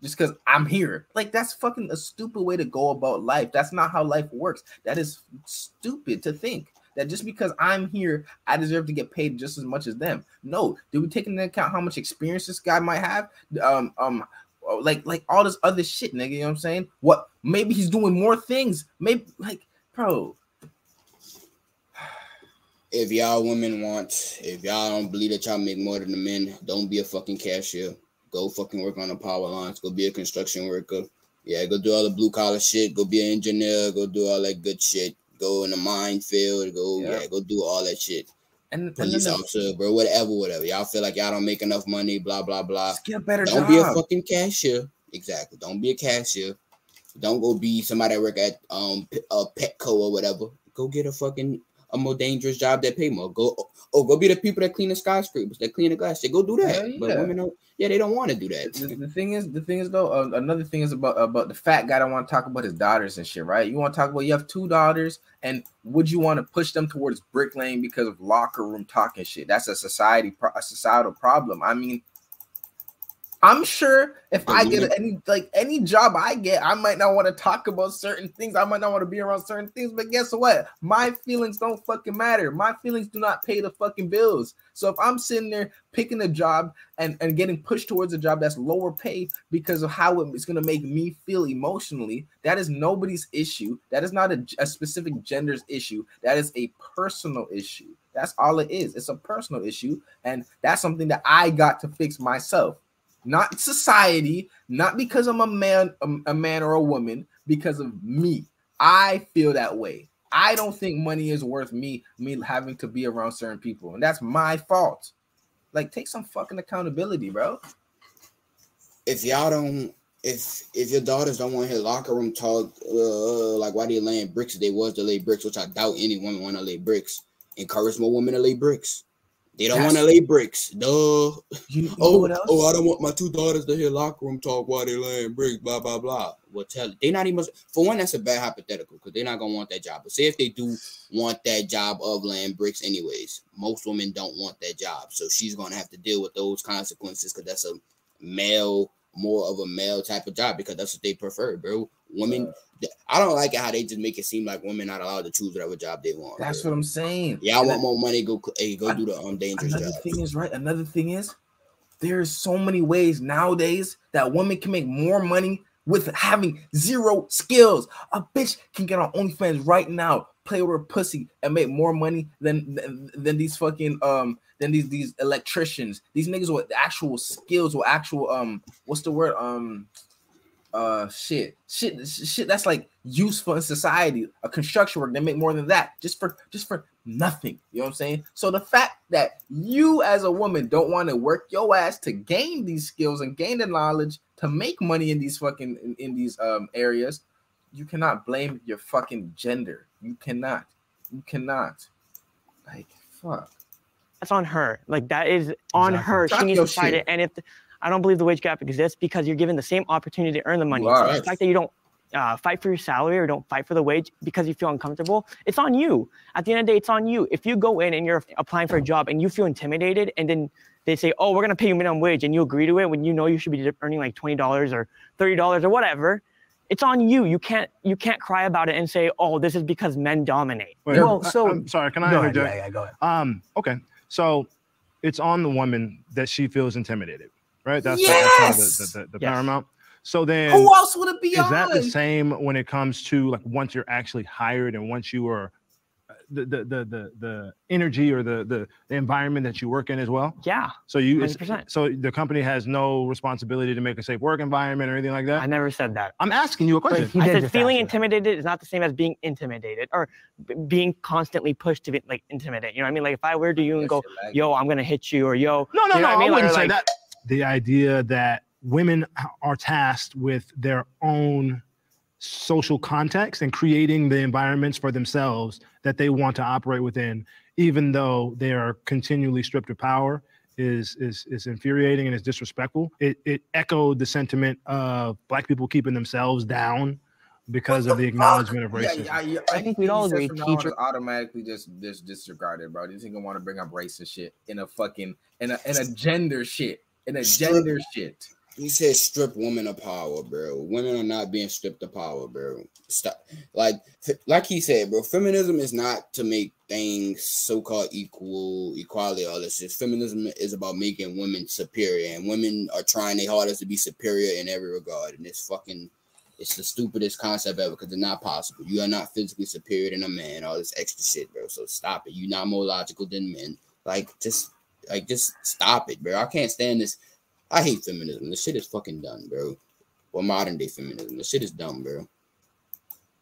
just because i'm here. Like that's fucking a stupid way to go about life. That's not how life works. That is stupid to think that just because I'm here, I deserve to get paid just as much as them. No, do we take into account how much experience this guy might have? Um, um, Uh, like like all this other shit, nigga. You know what I'm saying? What maybe he's doing more things. Maybe like, bro, if y'all women want, if y'all don't believe that y'all make more than the men, don't be a fucking cashier. Go fucking work on the power lines. Go be a construction worker. Yeah, go do all the blue collar shit. Go be an engineer. Go do all that good shit. Go in the minefield. Go Yeah. yeah, go do all that shit. And, and Police the- officer, bro, whatever, whatever. Y'all feel like y'all don't make enough money, blah blah blah. get a better Don't job. be a fucking cashier. Exactly. Don't be a cashier. Don't go be somebody that work at um P- uh, Petco or whatever. Go get a fucking a more dangerous job that pay more. Go oh go be the people that clean the skyscrapers, that clean the glass. They go do that. Yeah, But women don't. Yeah, they don't want to do that. the, the thing is, the thing is though, uh, another thing is about about the fat guy. Don't want to talk about his daughters and shit, right? You want to talk about you have two daughters, and would you want to push them towards brick lane because of locker room talking shit? That's a society, pro- a societal problem. I mean, I'm sure if I get any like any job I get, I might not want to talk about certain things. I might not want to be around certain things. But guess what? My feelings don't fucking matter. My feelings do not pay the fucking bills. So if I'm sitting there picking a job and, and getting pushed towards a job that's lower pay because of how it's going to make me feel emotionally, that is nobody's issue. That is not a, a specific gender's issue. That is a personal issue. That's all it is. It's a personal issue. And that's something that I got to fix myself not society, not because I'm a man, a, a man or a woman, because of me. I feel that way. I don't think money is worth me me having to be around certain people, and that's my fault. Like, take some fucking accountability, bro. If y'all don't, if if your daughters don't want to hear locker room talk, uh, like why they laying bricks? They was to lay bricks, which I doubt any woman want to lay bricks. Encourage more women to lay bricks. They don't want to lay bricks. Duh. You, you Oh, oh, I don't want my two daughters to hear locker room talk while they're laying bricks, blah, blah, blah. Well, tell they not even for one, that's a bad hypothetical because they're not gonna want that job. But say if they do want that job of laying bricks, anyways, most women don't want that job. So she's gonna have to deal with those consequences because that's a male more of a male type of job because that's what they prefer, bro. Women, I don't like it how they just make it seem like women not allowed to choose whatever job they want. That's what I'm saying. Yeah, I want more money. Go, hey, go do the um dangerous Another job. thing is right. Another thing is there's so many ways nowadays that women can make more money with having zero skills. A bitch can get on OnlyFans right now, play with her pussy, and make more money than than, than these fucking um than these these electricians. These niggas with actual skills, with actual um what's the word um uh shit shit shit that's like useful in society a construction work they make more than that just for just for nothing you know what i'm saying so the fact that you as a woman don't want to work your ass to gain these skills and gain the knowledge to make money in these fucking in, in these um areas you cannot blame your fucking gender you cannot you cannot like fuck That's on her. Like that is on Exactly. her. Talk she needs to fight shit. it. And if I don't believe the wage gap exists because you're given the same opportunity to earn the money. You are. So the fact that you don't uh, fight for your salary or don't fight for the wage because you feel uncomfortable, it's on you. At the end of the day, it's on you. If you go in and you're applying for a job and you feel intimidated, and then they say, "Oh, we're gonna pay you minimum wage," and you agree to it when you know you should be earning like twenty dollars or thirty dollars or whatever. It's on you. You can't you can't cry about it and say, "Oh, this is because men dominate." Wait, Well, I- so- I'm sorry. Can I Go ahead, yeah, yeah, go ahead. Um. Okay. So it's on the woman that she feels intimidated, right? That's, that's kind of Yes! the, the, the, the Yes. paramount. So then, who else would it be is that the same when it comes to like once you're actually hired and once you are uh, the the the the, the energy or the, the the environment that you work in as well? Yeah, So you it's- 100%. so the company has no responsibility to make a safe work environment or anything like that. I never said that. I'm asking you a question. I said feeling intimidated is not the same as being intimidated or b- being constantly pushed to be like intimidate. You know what I mean? Like if I were to you and go, "Yo, I'm gonna hit you," or "Yo," No, no, you know no. what I, mean? Like- wouldn't say like- that. The idea that women are tasked with their own social context and creating the environments for themselves that they want to operate within, even though they are continually stripped of power, is is is infuriating and is disrespectful. It it echoed the sentiment of black people keeping themselves down because of the acknowledgement of racism. yeah, yeah, I think we'd all agree, from now on teacher- it's automatically just just disregarded, bro. These niggas want to bring up race and shit in a fucking in a in a gender shit in a Strip- gender shit. He said strip women of power, bro. Women are not being stripped of power, bro. Stop. Like, like he said, bro. Feminism is not to make things so-called equal, equality. All this shit. Feminism is about making women superior, and women are trying their hardest to be superior in every regard. And it's fucking, it's the stupidest concept ever because it's not possible. You are not physically superior than a man. All this extra shit, bro. So stop it. You're not more logical than men. Like, just, like, just stop it, bro. I can't stand this. I hate feminism. The shit is fucking done, bro. Well, modern day feminism. The shit is dumb, bro.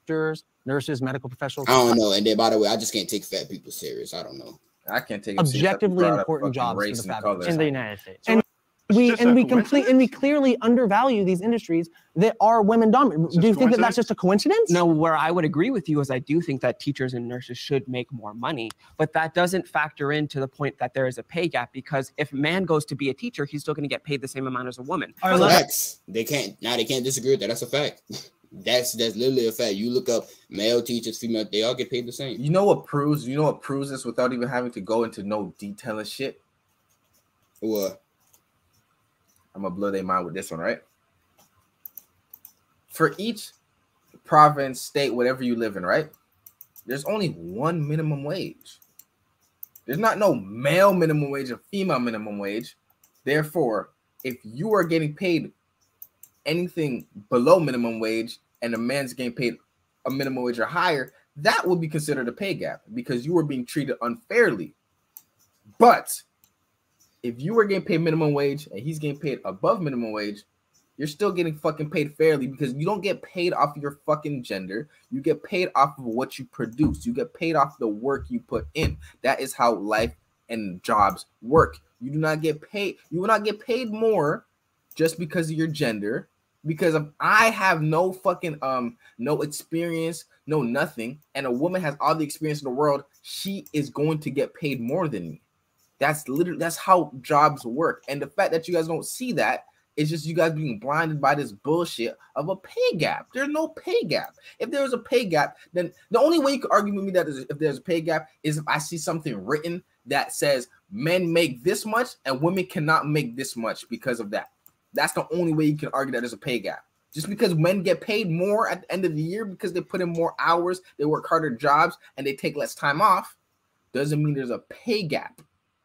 Doctors, nurses, medical professionals. I don't know. And then, by the way, I just can't take fat people serious. I don't know. I can't take it Objectively important fucking jobs for race the and fat color. in the United States. And It's we and we complete and we clearly undervalue these industries that are women dominant. Do you think that that's just a coincidence? No, where I would agree with you is I do think that teachers and nurses should make more money, but that doesn't factor into the point that there is a pay gap because if a man goes to be a teacher, he's still going to get paid the same amount as a woman. All right, Facts. They can't now. They can't disagree with that. That's a fact. That's that's literally a fact. You look up male teachers, female, they all get paid the same. You know what proves? You know what proves this without even having to go into no detail and shit. What? I'm gonna blow their mind with this one, right? For each province, state, whatever you live in, right? There's only one minimum wage. There's not no male minimum wage or female minimum wage. Therefore, if you are getting paid anything below minimum wage and a man's getting paid a minimum wage or higher, that would be considered a pay gap because you were being treated unfairly. But if you were getting paid minimum wage and he's getting paid above minimum wage, you're still getting fucking paid fairly because you don't get paid off of your fucking gender. You get paid off of what you produce. You get paid off the work you put in. That is how life and jobs work. You do not get paid. You will not get paid more just because of your gender. Because if I have no fucking um no experience, no nothing, and a woman has all the experience in the world, she is going to get paid more than me. That's literally that's how jobs work. And the fact that you guys don't see that is just you guys being blinded by this bullshit of a pay gap. There's no pay gap. If there was a pay gap, then the only way you could argue with me that is if there's a pay gap is if I see something written that says men make this much and women cannot make this much because of that. That's the only way you can argue that there's a pay gap. Just because men get paid more at the end of the year because they put in more hours, they work harder jobs, and they take less time off, doesn't mean there's a pay gap.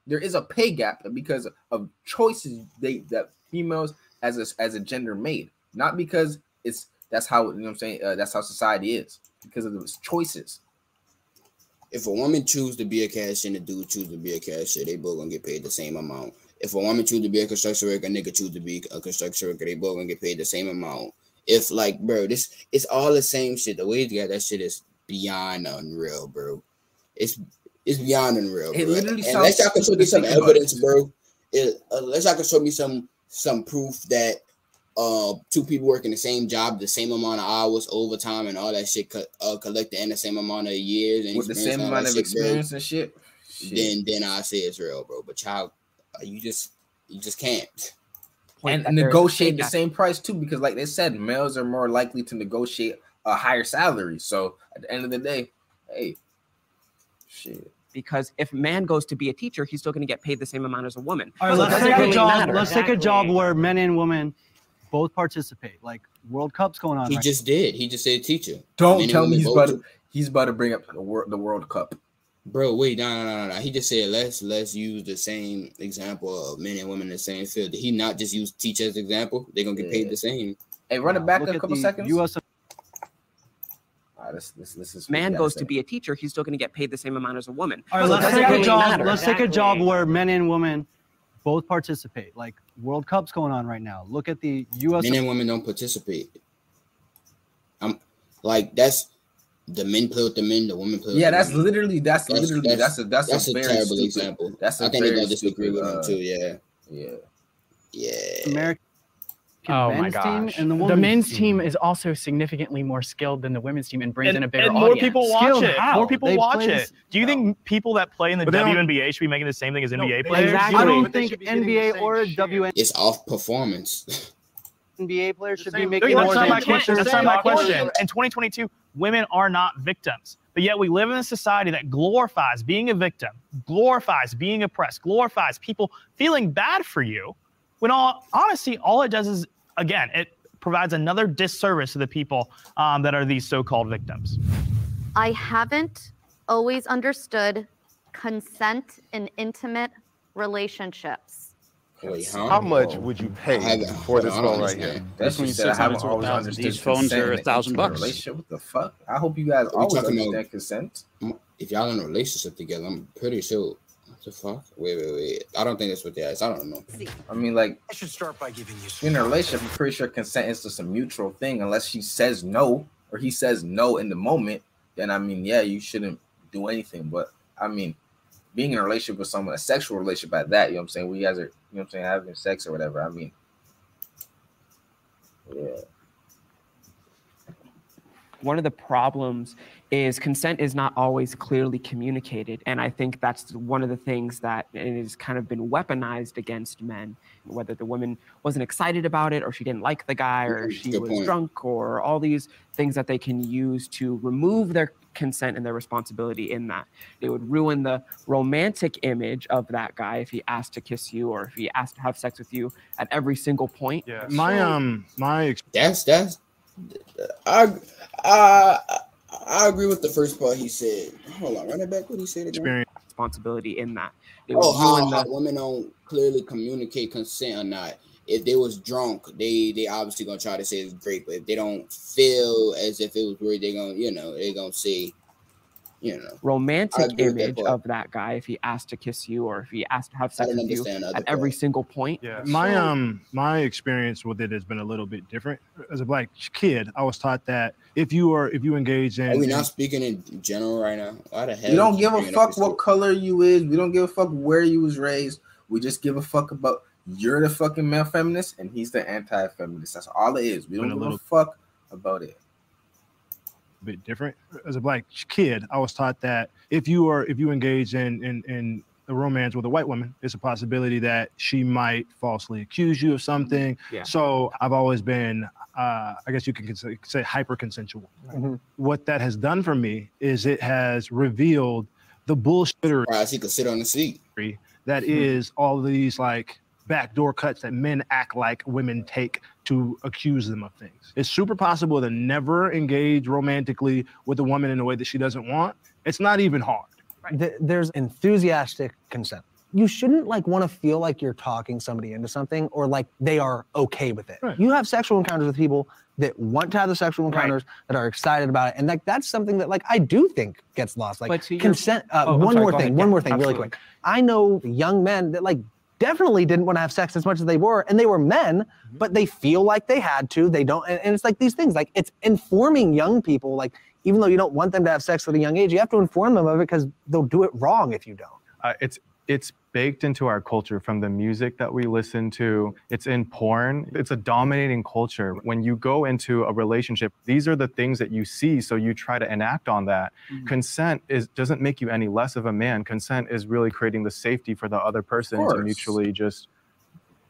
There is a pay gap because of choices they that females as a as a gender made, not because it's that's how you know what I'm saying. Uh, that's how society is because of those choices. If a woman choose to be a cashier and a dude choose to be a cashier, they both gonna get paid the same amount. If a woman choose to be a construction worker, a nigga choose to be a construction worker, they both gonna get paid the same amount. If like, bro, this it's all the same shit. The way they got that shit is beyond unreal, bro. It's it's beyond unreal. It bro. literally Unless sounds y'all can show me some evidence, bro. It, unless y'all can show me some some proof that uh two people working the same job, the same amount of hours, overtime, and all that shit co- uh, collected in the same amount of years and With the same amount of shit, bro, experience and shit. Then then I say it's real, bro. But y'all, uh, you just you just can't. and that there is a negotiate the same price too, because like they said, males are more likely to negotiate a higher salary. So at the end of the day, hey, shit. Because if a man goes to be a teacher, he's still going to get paid the same amount as a woman. All right, So let's doesn't take a job. matter. Let's take a job where men and women both participate. Like World Cup's going on. He right just did. He just said teacher. Don't Men tell me he's about to, he's about to bring up the world the World Cup. Bro, wait, no, no, no, no, no. He just said let's let's use the same example of men and women in the same field. Did he not just use teach as example? They're gonna get paid the same. Hey, run it back Look a couple the seconds. US All right, this, this, this is man goes to be a teacher, he's still going to get paid the same amount as a woman. All right, So let's doesn't take a job. matter. Let's take a job where men and women both participate. Like World Cup's going on right now. Look at the U.S. Men and women don't participate. I'm like that's the men play with the men, the women play with Yeah, the that's women. literally that's, That's- literally that's- that's a that's, that's a, a very terrible stupid, example. That's a I think they're gonna disagree stupid, with him uh, too, yeah. Yeah. Yeah. American Oh my men's team gosh. and the the, men's team. team is also significantly more skilled than the women's team and brings and, in a bigger and more audience. people watch Skilled it. how? More people They watch play it. this- Do you think people that play in the But WNBA should be making the same thing as No, NBA players? Exactly. I don't But think should be getting the NBA or. WNBA It's off performance. NBA players should be same- making That's more not than my question. That's not my question. In 2022, women are not victims. But yet we live in a society that glorifies being a victim, glorifies being oppressed, glorifies people feeling bad for you. When all honesty, all it does is again, it provides another disservice to the people um, that are these so-called victims. I haven't always understood consent in intimate relationships. Wait, huh? How much would you pay haven't- for this phone right here? That's Between what said. I 600 haven't always 1,000. understood These phones are in an 1,000 bucks. Relationship. What the fuck? I hope you guys always talking understand about- consent. If y'all in a relationship together, I'm pretty sure. What the fuck? Wait, wait, wait. I don't think that's what they asked. I don't know. I mean, like I should start by giving you in a relationship, I'm pretty sure consent is just a mutual thing. Unless she says no or he says no in the moment, then I mean, yeah, you shouldn't do anything. But I mean, being in a relationship with someone, a sexual relationship at that, you know what I'm saying? We guys are, you know what I'm saying, having sex or whatever. I mean, yeah. one of the problems is consent is not always clearly communicated and i think that's one of the things that it has kind of been weaponized against men whether the woman wasn't excited about it or she didn't like the guy or she Good was point. drunk or all these things that they can use to remove their consent and their responsibility in that it would ruin the romantic image of that guy if he asked to kiss you or if he asked to have sex with you at every single point Yeah. My um my ex- That's that's. I I I agree with the first part he said. Hold on, run it back. What he said again? experience responsibility in that it Oh, how, how the women don't clearly communicate consent or not. If they was drunk, they they obviously gonna try to say it's great, but if they don't feel as if it was great, they gonna you know they gonna say, you know. Romantic agree with that image of that guy if he asked to kiss you or if he asked to have sex with you understand the at every part. single point. Yeah. my um my experience with it has been a little bit different. As a black kid, I was taught that if you are if you engage in, Are we in- not speaking in general right now? Why the hell? We don't give a fuck what color you is. We don't give a fuck where you was raised. We just give a fuck about you're the fucking male feminist and he's the anti-feminist. That's all it is. We don't Been a give a fuck about it. Bit different. As a black kid, I was taught that if you are if you engage in in in a romance with a white woman, it's a possibility that she might falsely accuse you of something. Yeah. So I've always been, uh, I guess you can say, say hyper consensual. What that has done for me is it has revealed the bullshittery Right, he could sit on the seat. that is all of these like backdoor cuts that men act like women take to accuse them of things. It's super possible to never engage romantically with a woman in a way that she doesn't want. It's not even hard. Th- There's enthusiastic consent. You shouldn't like want to feel like you're talking somebody into something or like they are okay with it. Right. You have sexual encounters with people that want to have the sexual encounters that are excited about it, and like that's something that like I do think gets lost. Like But to your- consent. Uh, Oh, I'm one sorry, more thing. ahead. One Yeah, more thing, really quick. I know young men that like definitely didn't want to have sex as much as they were, and they were men, Mm-hmm. but they feel like they had to. They don't, and, and it's like these things. Like it's informing young people. Like even though you don't want them to have sex at a young age, you have to inform them of it because they'll do it wrong if you don't. uh, it's it's baked into our culture from the music that we listen to. It's in porn. It's a dominating culture. When you go into a relationship these are the things that you see so you try to enact on that. Mm-hmm. Consent is doesn't make you any less of a man. Consent is really creating the safety for the other person to mutually just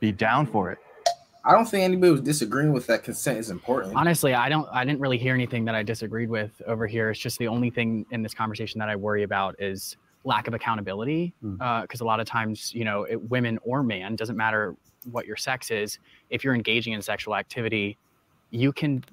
be down for it. I don't think anybody was disagreeing with that consent is important. Honestly, I don't. I didn't really hear anything that I disagreed with over here. It's just the only thing in this conversation that I worry about is lack of accountability. Hmm. Uh, because a lot of times, you know, it, women or man doesn't matter what your sex is. If you're engaging in sexual activity, you can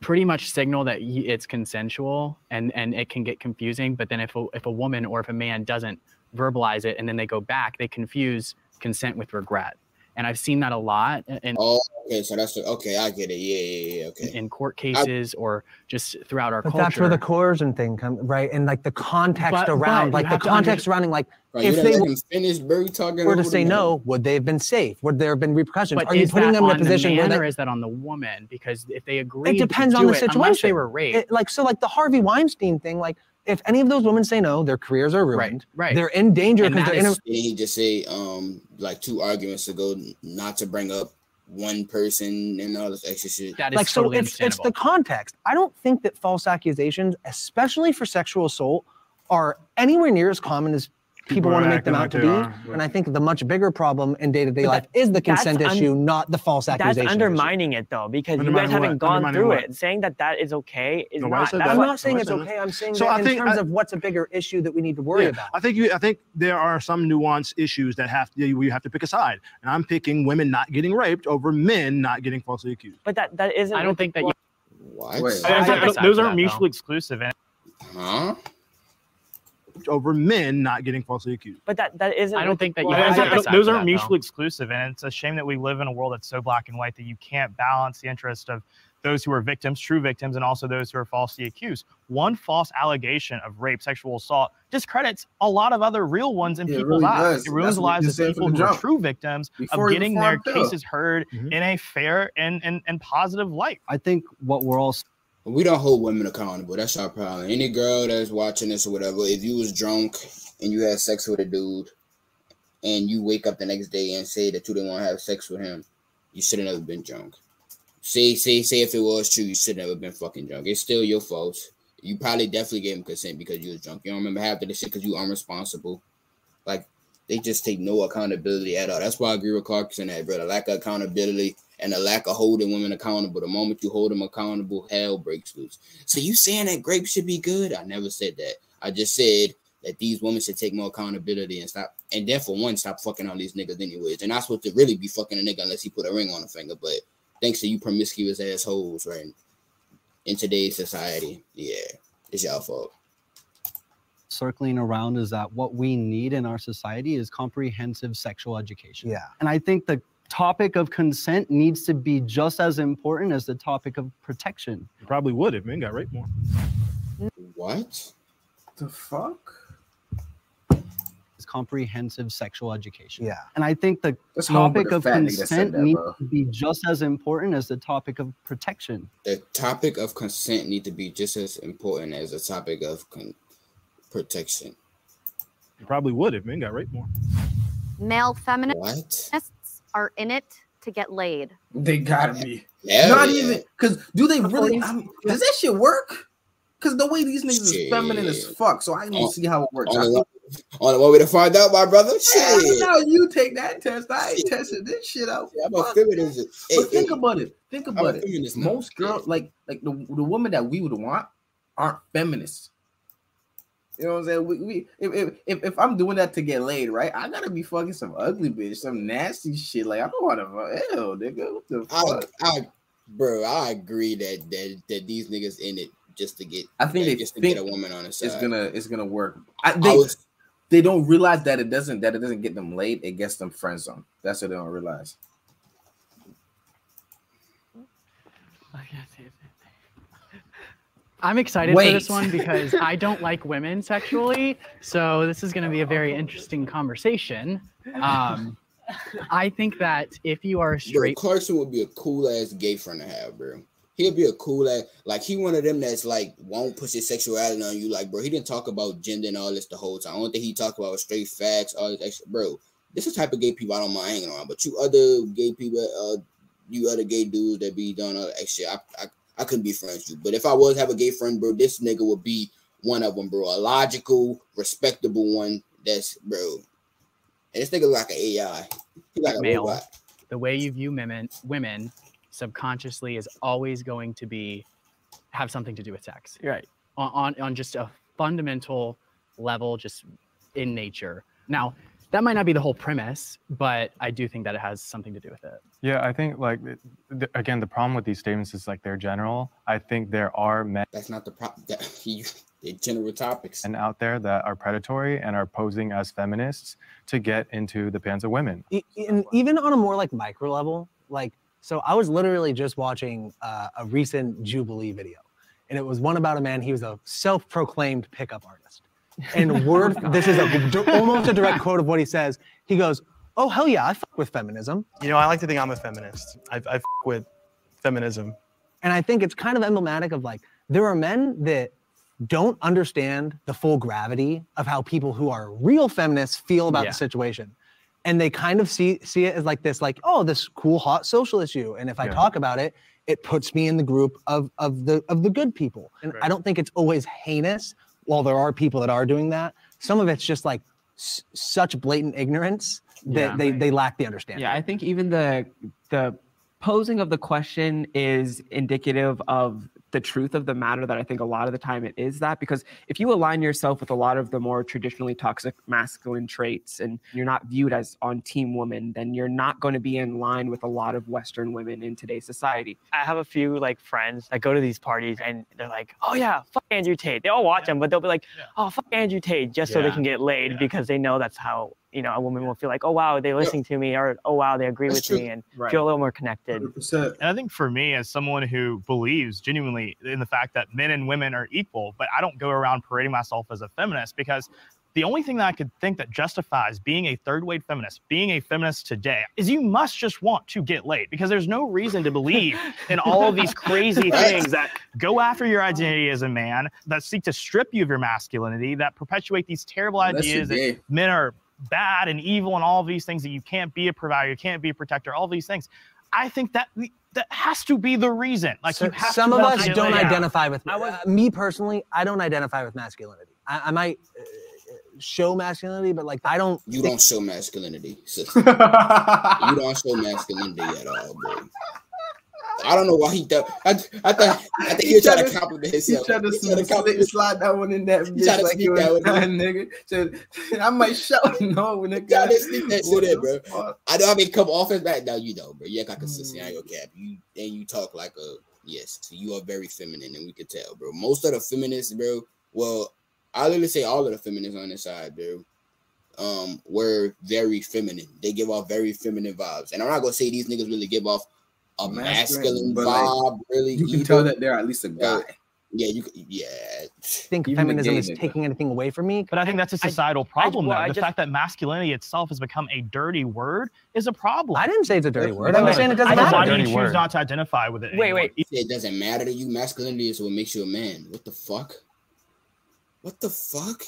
pretty much signal that it's consensual, and and it can get confusing. But then if a, if a woman or if a man doesn't verbalize it, and then they go back, they confuse consent with regret. And I've seen that a lot in, Oh, okay. So that's the, okay. I get it. Yeah, yeah, yeah. Okay. in court cases or just throughout our But culture. that's where the coercion thing comes, right? And like the context But- around, but like the context under- surrounding, like Right, if they were let finish, bro. You talking were to say no, would they have been safe? Would there have been repercussions? but Are you putting them in a position the where man they, or is that on the woman? Because if they agree, it depends to on the it, situation. Unless they were raped, It- like so, like the Harvey Weinstein thing. Like if any of those women say no, their careers are ruined. right. right. They're in danger And because they're in. A, is- Didn't he just say um like two arguments ago n- not to bring up one person and all this extra shit? that is like so, it's it's the context. I don't think that false accusations, especially for sexual assault, are anywhere near as common as people, People want to make them acting out to be. they are, And I think the much bigger problem in day to day life is the consent un- issue, not the false That's accusation. issue. undermining it though, because you guys haven't what? gone through what? it. Saying that that is okay is Nobody not. that. I'm not saying Nobody it's okay. I'm saying So that I in think terms I- of what's a bigger issue that we need to worry Yeah, about. I think you. I think there are some nuanced issues that have to, you have to pick a side, and I'm picking women not getting raped over men not getting falsely accused. But that that isn't. I don't think that you. What? Wait. I I- take a those side those for aren't mutually exclusive. Eh? Huh? Over men not getting falsely accused. But that that isn't. I don't think that you well, have those, to I- take a aren't- those aren't that, though. mutually exclusive, and it's a shame that we live in a world that's so black and white that you can't balance the interest of those who are victims, true victims, and also those who are falsely accused. One false allegation of rape, sexual assault discredits a lot of other real ones in Yeah, it people's really lives. does. It ruins the lives of people who the are true victims Before of getting their farm pill. cases heard Mhm. in a fair and, and, and positive light. I think what we're all We don't hold women accountable. That's our problem. Any girl that's watching this or whatever, if you was drunk and you had sex with a dude, and you wake up the next day and say that you didn't want to have sex with him, you should have never been drunk. Say, say, say if it was true, you should have never been fucking drunk. It's still your fault. You probably definitely gave him consent because you was drunk. You don't remember half of the shit because you unresponsible. Like they just take no accountability at all. That's why I agree with Clarkson that, bro. The lack of accountability and the lack of holding women accountable. The moment you hold them accountable, hell breaks loose. So you saying that grapes should be good? I never said that. I just said that these women should take more accountability and stop. And then for one, stop fucking on these niggas anyways. They're not supposed to really be fucking a nigga unless he put a ring on a finger. But thanks to you promiscuous assholes, right? In today's society, yeah, it's y'all fault. circling around is that what we need in our society is comprehensive sexual education. Yeah. And I think the topic of consent needs to be just as important as the topic of protection. You probably would if men got raped more. What? The fuck? Is comprehensive sexual education. Yeah. And I think the That's topic of fat nigga that said consent that, needs to be just as important as the topic of protection. The topic of consent need to be just as important as the topic of con- protection. You probably would if men got raped more. Male feminist. What? Are in it to get laid. They gotta be. Hell Not yeah. even because do they really? I mean, does that shit work? Because the way these niggas is feminine as fuck, so I don't see how it works. On the, think- one, one way to find out, my brother. Hey, Shit. now you take that test. I ain't Shit. testing this shit out. Yeah, I'm a Fuck. feminist. Hey, But think hey, about it. Think I'm about it. feminist now. Most girls, like like the, the women that we would want, aren't feminists. You know what I'm saying? We, we if, if, if if I'm doing that to get laid, right? I gotta be fucking some ugly bitch, some nasty shit. Like I don't want to. fuck. Hell, nigga, what the fuck? I, bro, I agree that that that these niggas in it just to get. I think yeah, they just to get a woman on a side. It's gonna it's gonna work. I, I they, was- they don't realize that it doesn't that it doesn't get them laid. It gets them friend zone. That's what they don't realize. I'm excited Wait. for this one because I don't like women sexually. So this is going to be a very interesting conversation. Um, I think that if you are Bro, straight, Clarkson would be a cool ass gay friend to have, bro. He'd be a cool ass, like he one of them that's like won't push his sexuality on you. Like, bro, he didn't talk about gender and all this the whole time. I don't think he talked about straight facts, all this extra, bro. This is the type of gay people I don't mind hanging around. But you other gay people, uh, you other gay dudes that be doing all that extra, I, I, I couldn't be friends with you. But if I was have a gay friend, bro, this nigga would be one of them, bro. A logical, respectable one. That's bro. And this nigga like an AI. He like a male, robot. the way you view women, women subconsciously is always going to be have something to do with sex. Right. On, on on just a fundamental level, just in nature. Now, that might not be the whole premise, but I do think that it has something to do with it. Yeah, I think like th- th- again, the problem with these statements is like they're general. I think there are men. That's not the problem. They're general topics. And out there that are predatory and are posing as feminists to get into the pants of women. E- and even on a more like micro level, like so I was literally just watching uh, a recent Jubilee video, and it was one about a man. He was a self-proclaimed pickup artist, and word. this is a, d- almost a direct quote of what he says. He goes, "Oh hell yeah, I fuck with feminism," You know, I like to think I'm a feminist. I, I f- with feminism. and I think it's kind of emblematic of like there are men that don't understand the full gravity of how people who are real feminists feel about Yeah. the situation. And they kind of see see it as like this, like, oh, this cool hot social issue. And if I Yeah. talk about it, it puts me in the group of of the of the good people. And I don't think it's always heinous, while there are people that are doing that. Some of it's just like s- such blatant ignorance that Yeah. they, they lack the understanding. Yeah, I think even the the posing of the question is indicative of the truth of the matter that I think a lot of the time it is that because if you align yourself with a lot of the more traditionally toxic masculine traits and you're not viewed as on team woman, then you're not going to be in line with a lot of Western women in today's society. I have a few like friends that go to these parties and they're like, "Oh yeah, fuck Andrew Tate." They all watch him, but they'll be like, "Oh fuck Andrew Tate," just so they can get laid because they know that's how you know a woman will feel like, "Oh wow, they're listening to me," or "Oh wow, they agree That's with true. me," and Right. feel a little more connected. And I think for me, as someone who believes genuinely in the fact that men and women are equal, but I don't go around parading myself as a feminist because the only thing that I could think that justifies being a third wave feminist, being a feminist today, is you must just want to get laid because there's no reason to believe in all of these crazy things that go after your identity as a man, that seek to strip you of your masculinity, that perpetuate these terrible Unless ideas that men are bad and evil and all these things that you can't be a provider, you can't be a protector, all these things. I think that that has to be the reason. Like So- you have some to of us to don't laid. identify with uh, me personally i don't identify with masculinity i, I might uh, show masculinity but like i don't You think- don't show masculinity, sister. you don't show masculinity at all, bro. I don't know why he thought. I, I thought. I think he, was trying to compliment He himself. tried to He tried to compliment- slide that one in that bitch to like that was one nigga. So, I might shout no when it got didn't sneak that shit in, bro. fuck? I know I mean come off his back. Now you know, bro. You like a sissy. I ain't gonna cap. You and you talk like a yes. You are very feminine, and we could tell, bro. Most of the feminists, bro. Well, I literally say all of the feminists on this side, bro. Um, were very feminine. They give off very feminine vibes, and I'm not gonna say these niggas really give off a masculine, but, like, really, You can either. tell that they're at least a uh, guy. Yeah, you. could- Yeah. think Even feminism is nigga. taking anything away from me But I think that's a societal problem, well, though. The just- fact that masculinity itself has become a dirty word is a problem. i didn't say it's a dirty word i'm just saying it doesn't Why matter do you Dirty choose word. not to identify with it? Wait, anymore? wait. It doesn't matter to you. Masculinity is what makes you a man. What the fuck? What the fuck?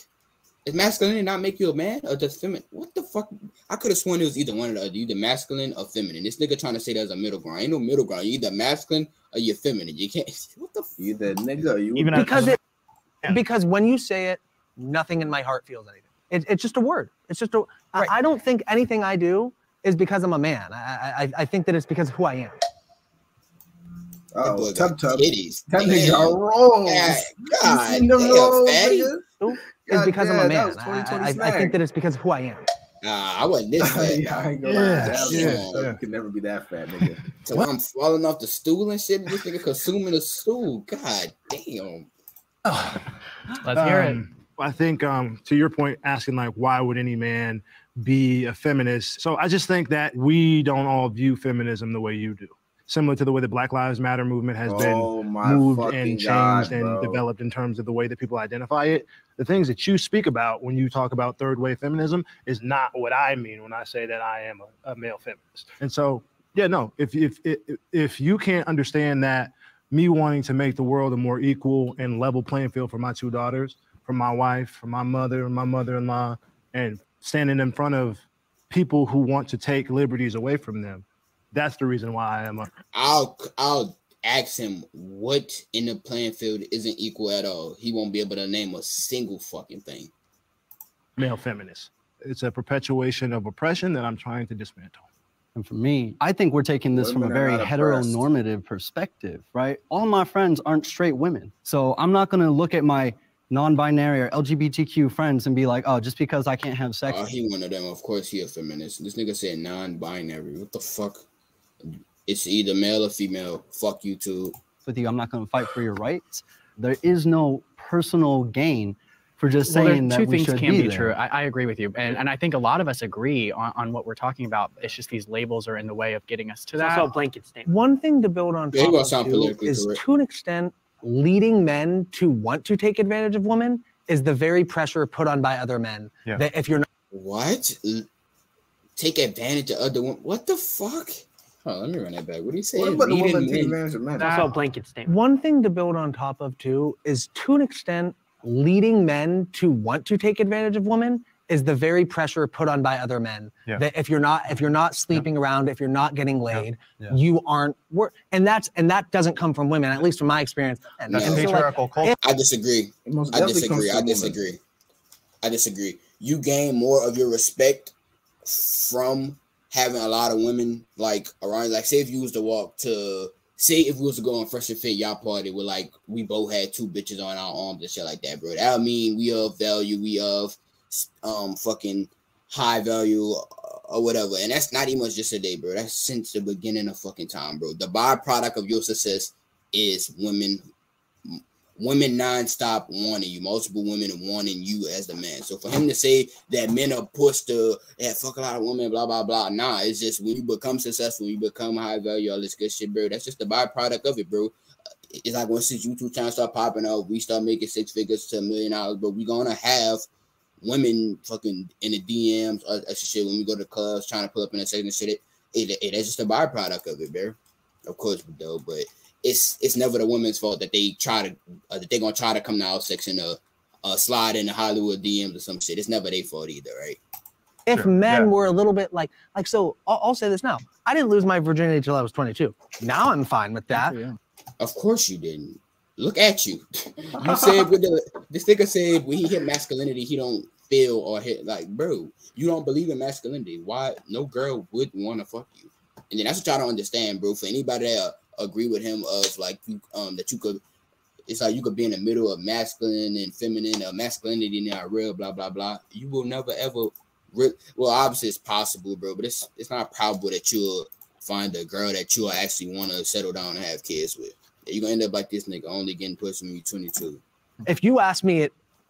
Does masculinity not make you a man or does feminine? What the fuck? I could have sworn it was either one of the other, either masculine or feminine. This nigga trying to say there's a middle ground. Ain't no middle ground. You either masculine or you're feminine. You can't. What the? F- You the nigga. or You Even because it because when you say it nothing in my heart feels anything it, it's just a word it's just a I, I don't think anything i do is because i'm a man i i, I think that it's because of who i am Oh, tub tub. titties. That Damn. nigga got rolls. God, You God seen damn, fatty. Nigga? is God because I'm a man. I, I- I think that it's because of who I am. Nah, I wasn't this fat. yeah, I ain't gonna Yeah, lie. That was- yeah, yeah. could never be that fat, nigga. So I'm falling off the stool and shit. This nigga consuming the stool. God damn. Let's hear it. Um, I think um, to your point, asking like, why would any man be a feminist? So I just think that we don't all view feminism the way you do. Similar to the way the Black Lives Matter movement has Oh been moved and changed God, and developed in terms of the way that people identify it. The things that you speak about when you talk about third wave feminism is not what I mean when I say that I am a, a male feminist. And so, yeah, no, if, if if if you can't understand that me wanting to make the world a more equal and level playing field for my two daughters, for my wife, for my mother, my mother-in-law, and standing in front of people who want to take liberties away from them. That's the reason why I am a I'll I'll ask him what in the playing field isn't equal at all. He won't be able to name a single fucking thing. male feminist. It's a perpetuation of oppression that I'm trying to dismantle. And for me, I think we're taking this from a very heteronormative perspective, right? All my friends aren't straight women. So I'm not going to look at my non-binary or LGBTQ friends and be like, oh, just because I can't have sex. Oh, he one of them. Of course, he a feminist. This nigga said non-binary. What the fuck? It's either male or female. Fuck you too. with you, I'm not going to fight for your rights. There is no personal gain for just Well, saying that two we things should can be, be, true. I, I agree with you, and, and I think a lot of us agree on, on what we're talking about. It's just these labels are in the way of getting us to that. also a blanket statement. One thing to build on Yeah, top gonna sound politically is correct. to an extent leading men to want to take advantage of women is the very pressure put on by other men. Yeah. That if you're not What? Take advantage of other women? What the fuck? Oh, let me run that back. What do you say? What about the Leading woman take advantage of men? It's also a blanket statement. one thing to build on top of too is to an extent leading men to want to take advantage of women is the very pressure put on by other men Yeah. that if you're not if you're not sleeping around if you're not getting laid Yeah. you aren't wor- and that's and that doesn't come from women at least from my experience and, That's and so, like, patriarchal culture. I disagree. I disagree. I from women. disagree. I disagree. You gain more of your respect from having a lot of women like around. Like, say if you was to walk to, say if we was to go on Fresh and Fit y'all party with like we both had two bitches on our arms and shit like that, bro. That would mean we of value, we of um fucking high value uh, or whatever. And that's not even just today, bro. That's since the beginning of fucking time, bro. The byproduct of your success is women women nonstop wanting you, multiple women wanting you as the man. So for him to say that men are pushed to yeah, fuck a lot of women, blah blah blah. Nah, it's just when you become successful, you become high value, all this good shit, bro. That's just the byproduct of it, bro. It's like once this YouTube channel start popping up, we start making six figures to a million dollars, but we gonna have women fucking in the DMs or, shit when we go to clubs trying to pull up in a second shit. It, it, it that's just a byproduct of it, bro. Of course, though, but it's it's never the woman's fault that they try to uh, that they gonna try to come to our section or uh, slide in the Hollywood DMs or some shit. It's never their fault either, right? if Sure, men yeah. were a little bit like like so I'll, I'll say this now i didn't lose my virginity till i was 22 now i'm fine with that Of course you didn't. Look at you. You said with the this nigga said when he hit masculinity, he don't feel or hit like, bro, you don't believe in masculinity. Why no girl would want to fuck you? And then that's what y'all don't understand, bro. For anybody that uh, agree with him of like you um that you could it's like you could be in the middle of masculine and feminine, uh, masculinity not real, blah blah blah. You will never ever re- well, obviously it's possible, bro, but it's it's not probable that you'll find a girl that you actually want to settle down and have kids with. You're gonna end up like this nigga only getting pushed when you're 22. if you ask me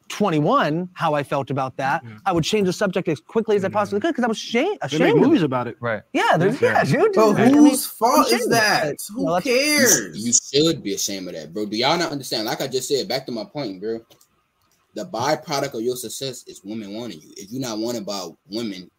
21 how i felt about that i would change the subject as quickly as i mm-hmm. possibly could because i was ashamed, They make ashamed of movies it. about it. Right. yeah there's yeah, dude But I whose fault is ashamed it. that? Who you know, that's- You, cares? you should be ashamed of that, bro. Do y'all not understand? Like I just said, back to my point, bro. The byproduct of your success is women wanting you. If you're not wanted by women,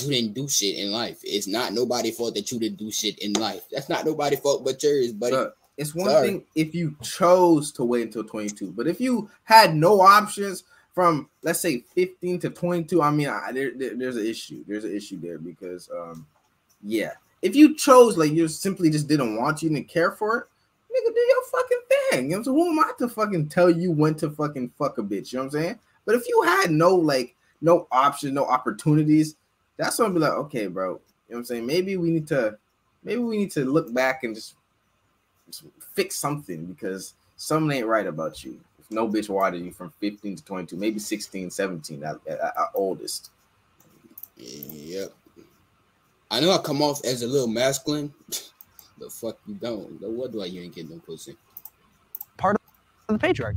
you didn't do shit in life. It's not nobody's fault that you didn't do shit in life. That's not nobody's fault but yours, buddy. But it's one Sorry. thing if you chose to wait until 22, but if you had no options from let's say 15 to 22, I mean, I, there, there- there's an issue. There's an issue there because, um, yeah, if you chose like you simply just didn't want you, didn't care for it, nigga, do your fucking thing. You know, so who am I to fucking tell you when to fucking fuck a bitch? You know what I'm saying? But if you had no like no options, no opportunities, that's when I'd be like, okay, bro. You know what I'm saying? Maybe we need to, maybe we need to look back and just, just fix something because something ain't right about you. If no bitch wanted you from 15 to 22, maybe 16, 17 at, at, at oldest. Yep. I know I come off as a little masculine, but fuck you don't. What do I? you ain't getting no pussy. Part of the patriarchy.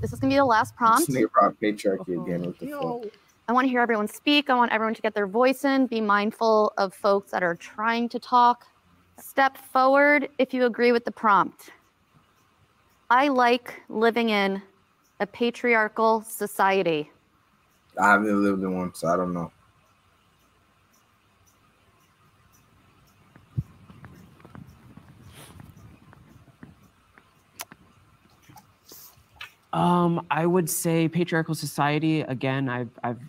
This is gonna be the last prompt. Snake rock patriarchy oh, again. What the fuck? I want to hear everyone speak. I want everyone to get their voice in. Be mindful of folks that are trying to talk. Step forward if you agree with the prompt. I like living in a patriarchal society. I haven't lived in one, so I don't know. Um, I would say patriarchal society. Again, I've I've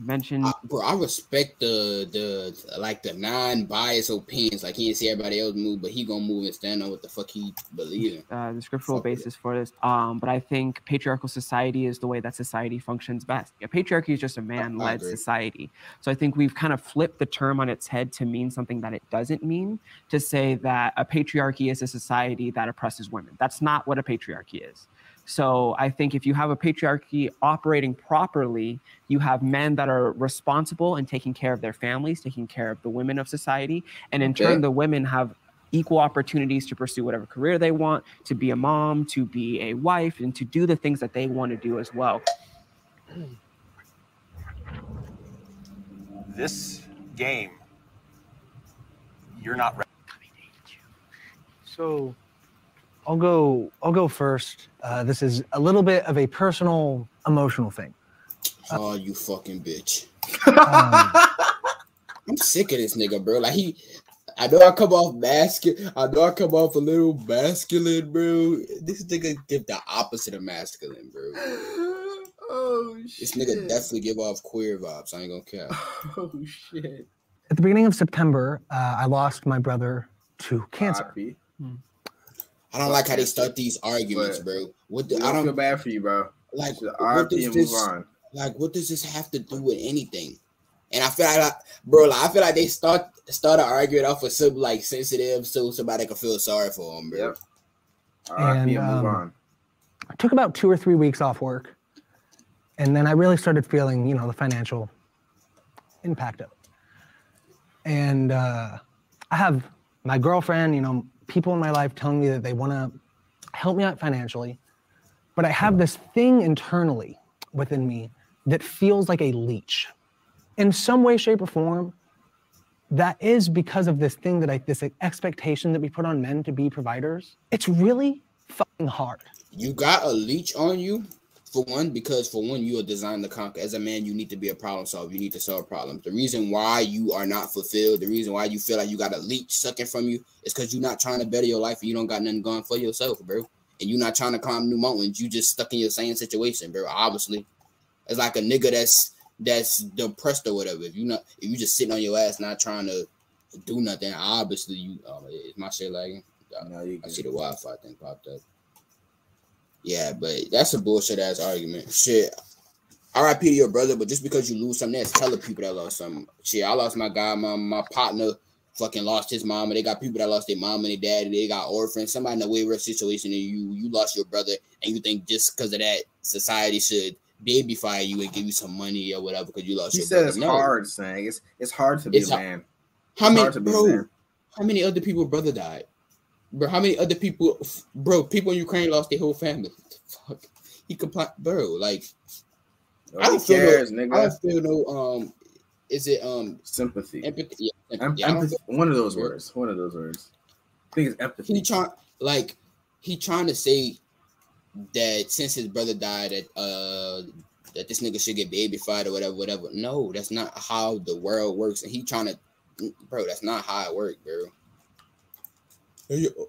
mentioned. Bro, I respect the the like the non-biased opinions. Like he didn't see everybody else move, but he gonna move and stand on what the fuck he believe in. uh, the scriptural basis for this. Um, but I think patriarchal society is the way that society functions best. Yeah, patriarchy is just a man-led society. So I think we've kind of flipped the term on its head to mean something that it doesn't mean. To say that a patriarchy is a society that oppresses women. That's not what a patriarchy is. So I think if you have a patriarchy operating properly, you have men that are responsible and taking care of their families, taking care of the women of society, and in Okay. turn, the women have equal opportunities to pursue whatever career they want, to be a mom, to be a wife, and to do the things that they want to do as well. This game, you're not ready. So I'll go I'll go first. Uh, this is a little bit of a personal emotional thing. Oh, you fucking bitch. Um, I'm sick of this nigga, bro. Like he, I know I come off masculine. I know I come off a little masculine, bro. This nigga give the opposite of masculine, bro. Oh shit! This nigga definitely give off queer vibes. I ain't gonna care. Oh shit. at the beginning of September, uh, I lost my brother to cancer. I don't like how they start these arguments, bro. What the, We I don't don't feel bad for you, bro. like. What does this? Like, what does this have to do with anything? And I feel like, bro, like, I feel like they start started arguing off of something like sensitive, so somebody can feel sorry for them, bro. RIP And, and move um, on. I took about two or three weeks off work, and then I really started feeling, you know, the financial impact of it. And uh, I have my girlfriend, you know, people in my life telling me that they want to help me out financially, but I have this thing internally within me that feels like a leech. In some way, shape, or form, that is because of this thing that I, this expectation that we put on men to be providers. It's really fucking hard. You got a leech on you for one, because for one, you are designed to conquer. As a man, you need to be a problem solver. You need to solve problems. The reason why you are not fulfilled, the reason why you feel like you got a leech sucking from you, is because you're not trying to better your life and you don't got nothing going for yourself, bro. And you're not trying to climb new mountains. You just stuck in your same situation, bro. Obviously, it's like a nigga that's that's depressed or whatever. If you not, if you just sitting on your ass, not trying to do nothing, obviously you. Um, is my shit lagging? I see the Wi-Fi thing popped up. Yeah, but that's a bullshit ass argument. Shit. RIP to your brother, but just because you lose something, that's telling people that lost something. Shit, I lost my guy, my my partner fucking lost his mom, and they got people that lost their mom and their dad, they got orphans. Somebody in a way worse situation than you. You lost your brother, and you think just because of that, society should babyfy you and give you some money or whatever because you lost He your said brother. it's No. hard, saying it's it's hard to be It's a man. How It's many, hard to be a bro? man. How many other people brother died? Bro, how many other people, bro? People in Ukraine lost their whole family. Fuck, he complained, bro. Like, I don't feel cares, no, nigga. I don't feel no. Um, is it um sympathy? Empathy. Yeah, empathy. Don't empathy. feel- One of those words. One of those words. I think it's empathy. He trying like he trying to say that since his brother died that uh that this nigga should get babyfied or whatever, whatever. No, that's not how the world works. And he trying to, bro, that's not how it works, bro.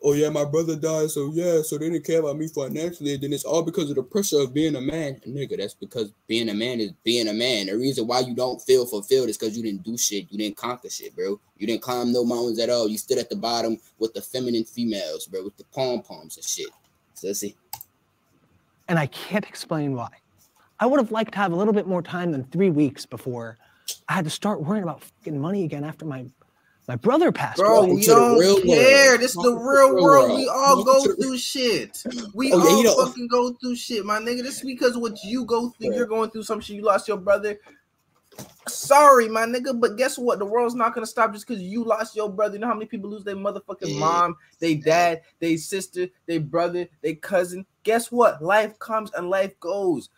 Oh yeah, my brother died, so yeah, so they didn't care about me financially. Then it's all because of the pressure of being a man, nigga. That's because being a man is being a man. The reason why you don't feel fulfilled is because you didn't do shit, you didn't conquer shit, bro. You didn't climb no mountains at all. You stood at the bottom with the feminine females, bro, with the pom poms and shit. Sissy. and I can't explain why. I would have liked to have a little bit more time than three weeks before I had to start worrying about fucking money again after my My brother passed Bro, away. we don't care. This is the real world. We all go through shit. We Oh, yeah, all you know- fucking go through shit, my nigga. This is because what you go through, you're going through some shit. You lost your brother. Sorry, my nigga, but guess what? The world's not gonna stop just because you lost your brother. You know how many people lose their motherfucking Yeah. mom, they dad, they sister, they brother, they cousin. Guess what? Life comes and life goes.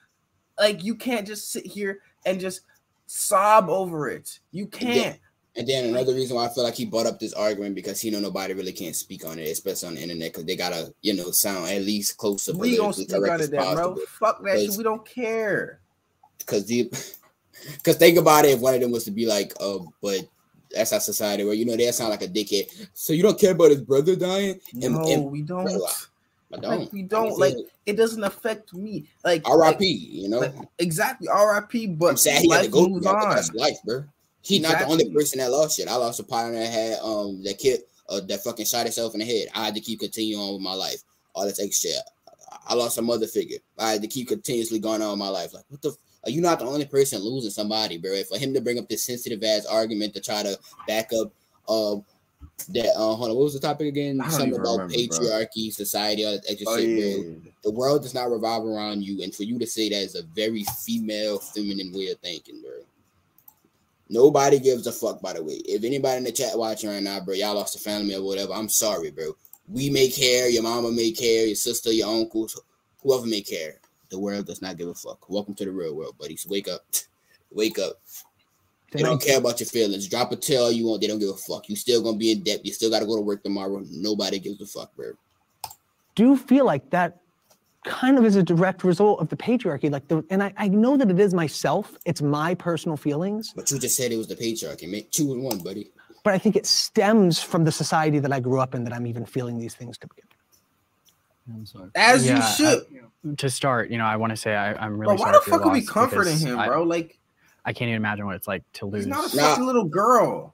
Like you can't just sit here and just sob over it. You can't. And then another reason why I feel like he brought up this argument because he know nobody really can't speak on it, especially on the internet, because they gotta, you know, sound at least close to We politically speak on it bro. Fuck that shit. We don't care. Because the, because think about it, if one of them was to be like, "Oh, but that's our society," where you know they sound like a dickhead. So you don't care about his brother dying? And- No, and- we don't. Bro, I don't. Like we don't like it doesn't affect me. Like R.I.P. like- You know, like, exactly R.I.P. But I'm sad he had life to go moves on. that's life, bro. He not the only person that lost shit. I lost a partner that had um that kid uh, that fucking shot himself in the head. I had to keep continuing on with my life. All this extra shit. I lost a mother figure. I had to keep continuously going on with my life. Like, what the? F- are you not the only person losing somebody, bro? For him to bring up this sensitive ass argument to try to back up, um, that uh, hold on, what was the topic again? Something about remember, bro. patriarchy, society, all that extra Oh, shit, bro. yeah, The world does not revolve around you, and for you to say that is a very female, feminine way of thinking, bro. Nobody gives a fuck, by the way. If anybody in the chat watching right now, bro, y'all lost a family or whatever, I'm sorry, bro. We may care, your mama may care, your sister, your uncles, whoever may care. The world does not give a fuck. Welcome to the real world, buddies. Wake up. Wake up. They don't care about your feelings. Drop a tail you want, they don't give a fuck. You still gonna be in debt. You still gotta go to work tomorrow. Nobody gives a fuck, bro. do you feel like that kind of is a direct result of the patriarchy. Like the and I, I know that it is myself, it's my personal feelings, But you just said it was the patriarchy. Make two and one, buddy. but I think it stems from the society that I grew up in that I'm even feeling these things to begin. I'm sorry. As Yeah, you should. I- to start, you know, I want to say I, I'm really Bro, why sorry the fuck are we comforting him, I- bro? Like I can't even imagine what it's like to lose. he's not a Nah. fucking little girl.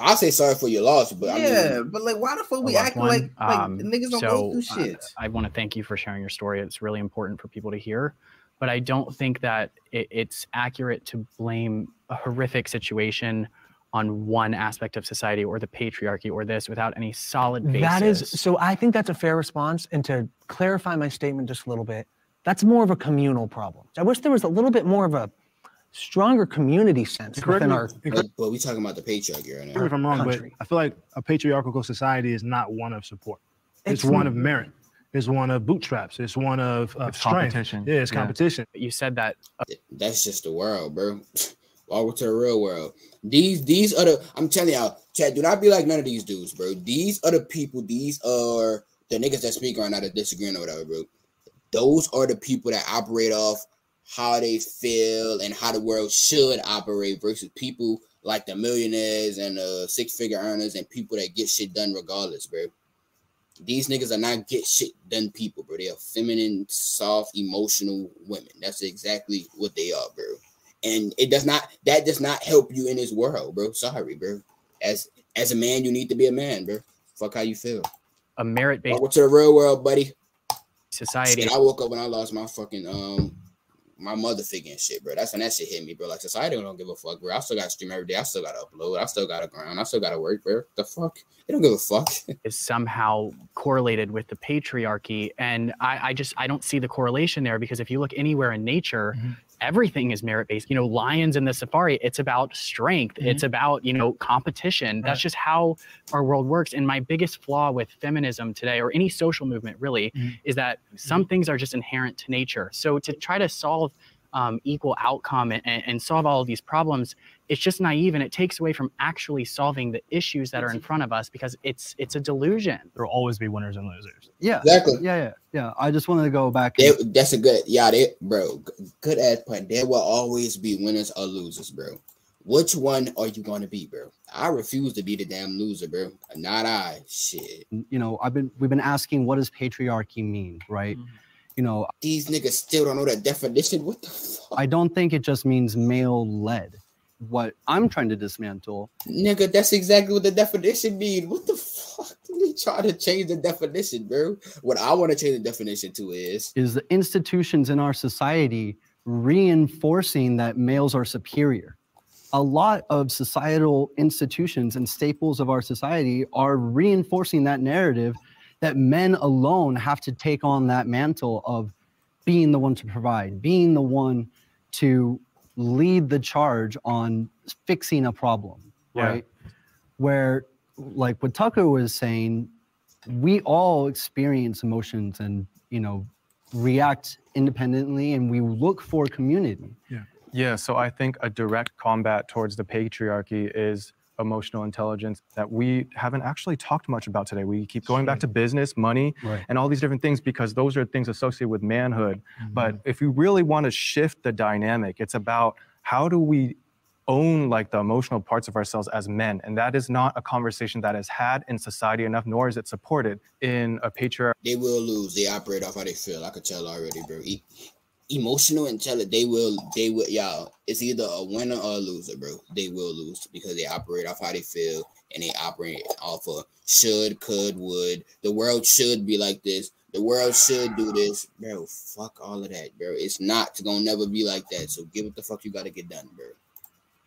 I'll say sorry for your loss, but I yeah, mean, but like, why the fuck we loved acting one. like like Um, niggas don't so, go through uh, shit? I want to thank you for sharing your story. It's really important for people to hear, but I don't think that it, it's accurate to blame a horrific situation on one aspect of society or the patriarchy or this without any solid basis. That is so I think that's a fair response. And to clarify my statement just a little bit, that's more of a communal problem. I wish there was a little bit more of a stronger community sense Correct within me- our but, but we talking about the patriarchy right Correct now. if I'm wrong, country. but I feel like a patriarchal society is not one of support. It's, It's one of merit. It's one of bootstraps. It's one of, of It's strength. competition. Yeah, it's Yeah. competition. you said that uh, That's just the world, bro. Welcome to the real world. These these are the I'm telling y'all, Chad, do not be like none of these dudes, bro. These are the people, these are the niggas that speak right now that disagreeing or whatever, bro. Those are the people that operate off how they feel and how the world should operate versus people like the millionaires and the six figure earners and people that get shit done regardless, bro. These niggas are not get shit done people, bro. They are feminine, soft, emotional women. That's exactly what they are, bro. And it does not that does not help you in this world, bro. Sorry, bro. As as a man, you need to be a man, bro. Fuck how you feel. a merit-based Welcome to the real world, buddy. society Shit, I woke up when I lost my fucking um my mother figure and shit, bro. That's when that shit hit me, bro. Like society don't give a fuck, bro. I still gotta stream every day. I still gotta upload. I still gotta grind. I still gotta work, bro. The fuck? They don't give a fuck. is somehow correlated with the patriarchy and I, I just i don't see the correlation there because if you look anywhere in nature Mm-hmm. Everything is merit based you know lions in the safari it's about strength. Mm-hmm. it's about you know competition. That's just how our world works. And my biggest flaw with feminism today or any social movement really Mm-hmm. is that some things are just inherent to nature. So to try to solve um, equal outcome and, and solve all of these problems it's just naive and it takes away from actually solving the issues that are in front of us because it's it's a delusion There will always be winners and losers. Yeah. Exactly. Yeah, yeah, yeah. I just wanted to go back. They, and- that's a good, yeah, they, bro. Good ass point. There will always be winners or losers, bro. Which one are you going to be, bro? I refuse to be the damn loser, bro. Not I. Shit. you know, I've been we've been asking what does patriarchy mean, right? Mm-hmm. You know, These niggas still don't know that definition. What the fuck, I don't think it just means male led. What I'm trying to dismantle nigga? That's exactly what the definition mean. What the fuck? They try to change the definition, bro. What I want to change the definition to is is the institutions in our society reinforcing that males are superior. a lot of societal institutions and staples of our society are reinforcing that narrative that men alone have to take on that mantle of being the one to provide, being the one to lead the charge on fixing a problem, Yeah. right? Where, like what Tucker was saying, we all experience emotions and, you know, react independently and we look for community. Yeah. Yeah, so I think a direct combat towards the patriarchy is emotional intelligence that we haven't actually talked much about today. We keep going back to business, money, Right. and all these different things because those are things associated with manhood. Mm-hmm. But if we really want to shift the dynamic, it's about how do we own like the emotional parts of ourselves as men and that is not a conversation that is had in society enough nor is it supported in a patriarch They will lose. They operate off how they feel. I could tell already, bro. Emotional intelligence. They will. They will. Y'all. It's either a winner or a loser, bro. They will lose because they operate off how they feel and they operate off of should, could, would. The world should be like this. The world should do this, bro. Fuck all of that, bro. It's not. Gonna never be like that. So give it the fuck you gotta get done, bro.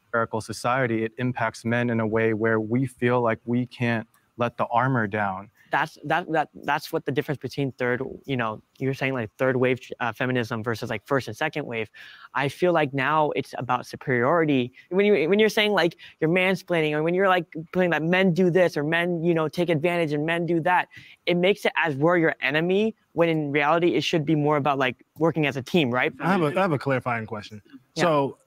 patriarchal society, it impacts men in a way where we feel like we can't let the armor down. That's that that that's what the difference between third you know you're saying like third wave uh, feminism versus like first and second wave i feel like now it's about superiority when you when you're saying like you're mansplaining or when you're like putting that men do this or men you know take advantage and men do that it makes it as we're your enemy when in reality it should be more about like working as a team right I have a, I have a clarifying question. Yeah. So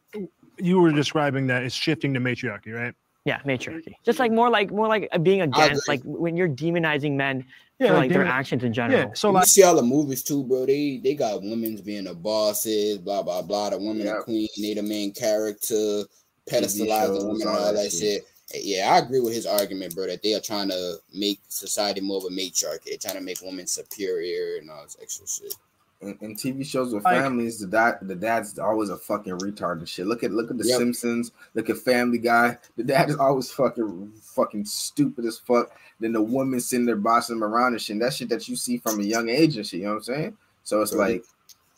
you were describing that it's shifting to matriarchy, right? Yeah matriarchy just like more like more like uh, being against like when you're demonizing men Yeah, for like like their demon- actions in general Yeah, so you see all the movies too, bro. They they got women's being the bosses, blah blah blah. The woman the queen, they the main character, pedestalize the shows, woman, and all all that that shit. shit. Yeah, I agree with his argument, bro. That they are trying to make society more of a matriarchy. They're trying to make women superior and all this extra shit. In, in TV shows with Like- families, the dad the dad's always a fucking retard and shit. Look at look at the Yep. Simpsons, look at Family Guy. The dad is always fucking fucking stupid as fuck. Then the woman sitting there bossing him around and shit. And that shit that you see from a young age and shit. You know what I'm saying? So it's Right. like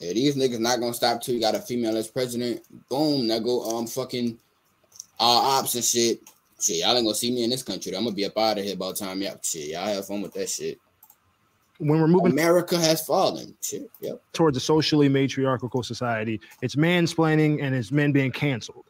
Yeah, these niggas not gonna stop till you got a female as president. Boom, now go um fucking all ops and shit. Shit, y'all ain't gonna see me in this country. I'm gonna be up out of here by the time y'all shit. Y'all have fun with that shit. When we're moving America has fallen. Shit. Yep. towards a socially matriarchal society, it's mansplaining and it's men being canceled.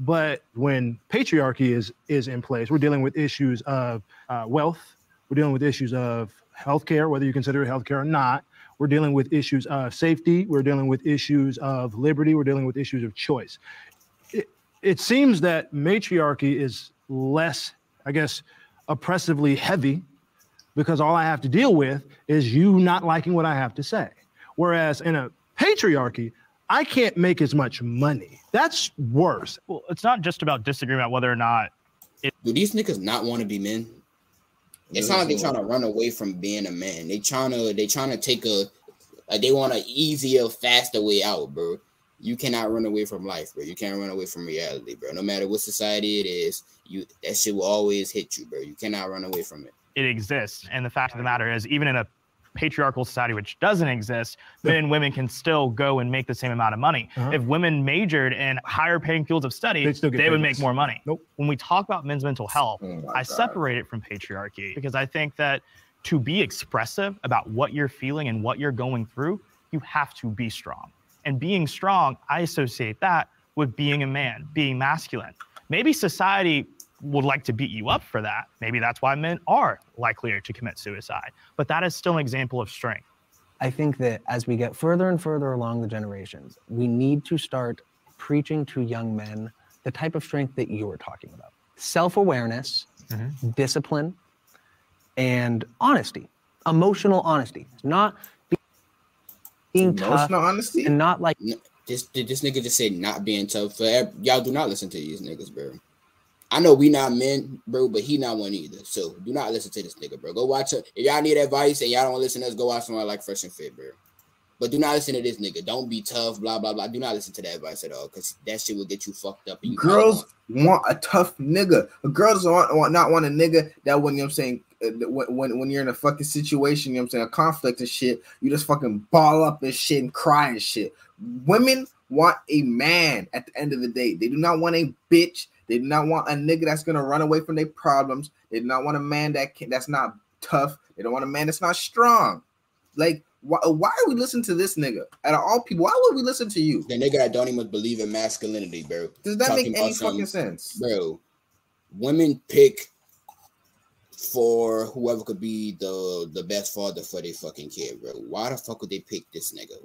But when patriarchy is is in place, we're dealing with issues of uh, wealth. We're dealing with issues of healthcare, whether you consider it healthcare or not. We're dealing with issues of safety. We're dealing with issues of liberty. We're dealing with issues of choice. It, it seems that matriarchy is less, I guess, oppressively heavy because all I have to deal with is you not liking what I have to say. Whereas in a patriarchy, I can't make as much money. That's worse. Well, it's not just about disagreeing about whether or not Do these niggas not want to be men? It sounds like they're trying to run away from being a man. They trying to they trying to take a like they want an easier, faster way out, bro. You cannot run away from life, bro. You can't run away from reality, bro. No matter what society it is, you that shit will always hit you, bro. You cannot run away from it. It exists. And the fact of the matter is, even in a patriarchal society which doesn't exist, men and women can still go and make the same amount of money. Uh-huh. If women majored in higher paying fields of study, they would make more money. Nope. When we talk about men's mental health, Oh I separate it from patriarchy because I think that to be expressive about what you're feeling and what you're going through, you have to be strong. And being strong, I associate that with being a man, being masculine. Maybe society would like to beat you up for that. Maybe that's why men are likelier to commit suicide. But that is still an example of strength. I think that as we get further and further along the generations, we need to start preaching to young men the type of strength that you were talking about self awareness, mm-hmm. discipline, and honesty, emotional honesty. Not be- being tough emotional honesty. and not like This this nigga just said not being tough. For y'all, do not listen to these niggas, bro. I know we not men, bro, but he not one either. So do not listen to this nigga, bro. Go watch it. If y'all need advice and y'all don't listen to us, go watch someone like Fresh and Fit, bro. But do not listen to this nigga. Don't be tough, blah blah blah. Do not listen to that advice at all, because that shit will get you fucked up. And you Girls want a tough nigga. A girl doesn't want, want not want a nigga that when you know what I'm saying uh, when, when when you're in a fucking situation, you know what I'm saying, a conflict and shit, you just fucking ball up and shit and cry and shit. Women want a man at the end of the day. They do not want a bitch. They do not want a nigga that's gonna run away from their problems. They do not want a man that can, that's not tough. They don't want a man that's not strong. Like, why, why are we listening to this nigga? Out of all people, why would we listen to you? The nigga that don't even believe in masculinity, bro. Does that Talking make any fucking sense? bro? Women pick for whoever could be the the best father for their fucking kid, bro. Why the fuck would they pick this nigga?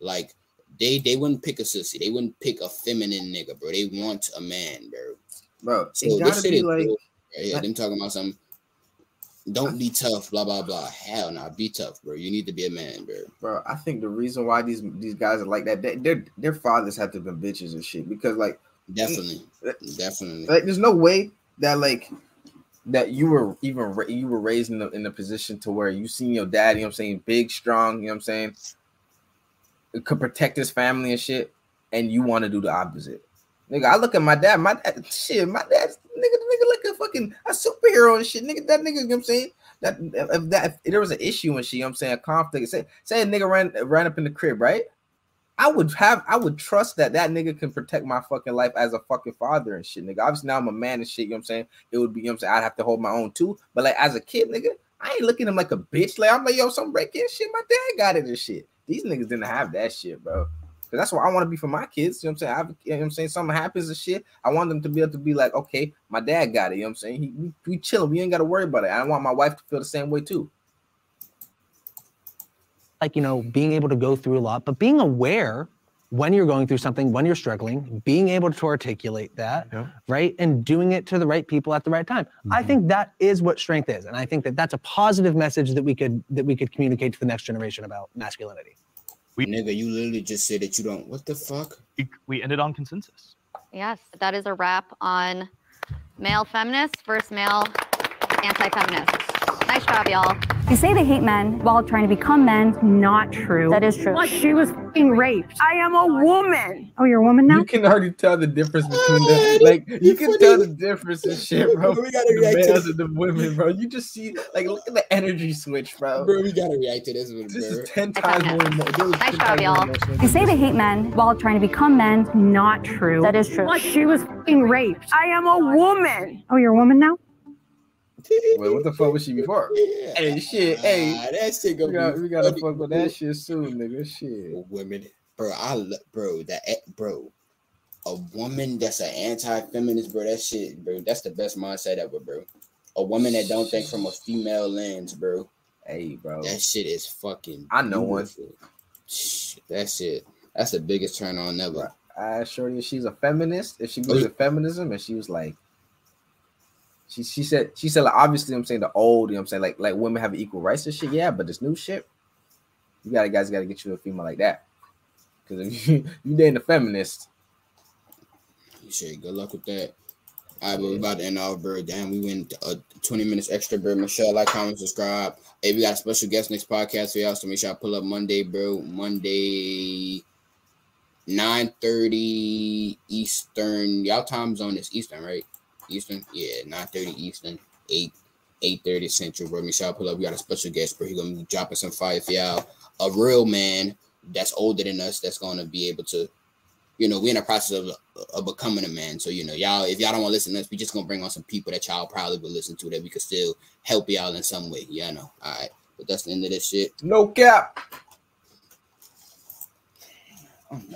Like they they wouldn't pick a sissy. They wouldn't pick a feminine nigga, bro. They want a man, bro. Bro, So it gotta be like, cool, yeah, like- them talking about some. Don't be tough, blah blah blah. Hell nah, be tough, bro. You need to be a man, bro. bro. I think the reason why these these guys are like that, they, their their fathers have to be bitches and shit. Because like, Definitely, definitely. like there's no way that like that you were even you were raised in the in a position to where you seen your dad, you know what I'm saying, big, strong, you know what I'm saying, could protect his family and shit, and you want to do the opposite. Nigga, I look at my dad, my dad, shit, my dad's nigga, nigga like a fucking a superhero and shit. Nigga, that nigga, you know what I'm saying? That if that if there was an issue and shit, you know what I'm saying, a conflict, say say a nigga ran ran up in the crib, right? I would have I would trust that that nigga can protect my fucking life as a fucking father and shit, nigga. Obviously now I'm a man and shit, you know what I'm saying? It would be, you know what I'm saying? I'd have to hold my own too. But like as a kid, nigga, I ain't looking at him like a bitch. Like I'm like, yo, some breaking shit. My dad got it and shit. These niggas didn't have that shit, bro. Cause that's what I want to be for my kids. You know what I'm saying? I, you know what I'm saying? Something happens and shit. I want them to be able to be like, okay, my dad got it. You know what I'm saying? He, we, we chilling. We ain't got to worry about it. I want my wife to feel the same way too. like you know being able to go through a lot but being aware when you're going through something when you're struggling being able to articulate that right and doing it to the right people at the right time i mm-hmm. think that is what strength is and i think that that's a positive message that we could that we could communicate to the next generation about masculinity We nigga, you literally just said that you don't. What the fuck? We, we ended on consensus. Yes, that is a wrap on male feminists versus male anti-feminists. Nice job, y'all. You say they hate men while trying to become men. Not true. That is true. Like she was fucking raped. I am a woman. Oh, you're a woman now? You can already tell the difference between the like you can tell the difference in shit, bro. We gotta the react to males this. and the women, bro. You just see like look at the energy switch, bro. Bro, we gotta react to this one, This bro. is ten times more. emo- Nice job, y'all. emotional They say they hate men while trying to become men. Not true. That is true. Like she was fucking raped. I am a woman. Oh, you're a woman now? Wait, what the fuck was she before? Hey, shit, hey, Ah, that shit we, gonna got, be we gotta fuck with that shit soon, nigga. Shit. Women, bro, I lo- bro that eh, bro, a woman that's an anti-feminist, bro. That shit, bro. That's the best mindset ever, bro. A woman that don't think from a female lens, bro. Hey, bro. That shit is fucking. I know one. beautiful. Shh, That shit. That's the biggest turn on ever. I assure you, she's a feminist. If she Oh, believes in feminism, and she was like, she she said she said like obviously I'm saying the old, you know what I'm saying like like women have equal rights and shit. Yeah, but this new shit, you gotta guys gotta get you a female like that. Because if you you dating a feminist, you Shit, good luck with that. All right, but we about to end off, bro. Damn, we went uh, 20 minutes extra, bro. Michelle, like, comment, subscribe. Hey, we got a special guest next podcast for y'all, so make sure I pull up Monday, bro. Monday, 9.30 Eastern. Y'all time zone is Eastern, right? Eastern? Yeah, 9.30 Eastern, 8 8.30 Central, bro. I pull up. We got a special guest, bro. He gonna be dropping some fire for y'all. A real man that's older than us that's gonna be able to you know, we're in the process of, of becoming a man. So, you know, y'all, if y'all don't want to listen to us, we just gonna bring on some people that y'all probably would listen to that we could still help y'all in some way. Yeah, I know. All right. But that's the end of this shit. no cap.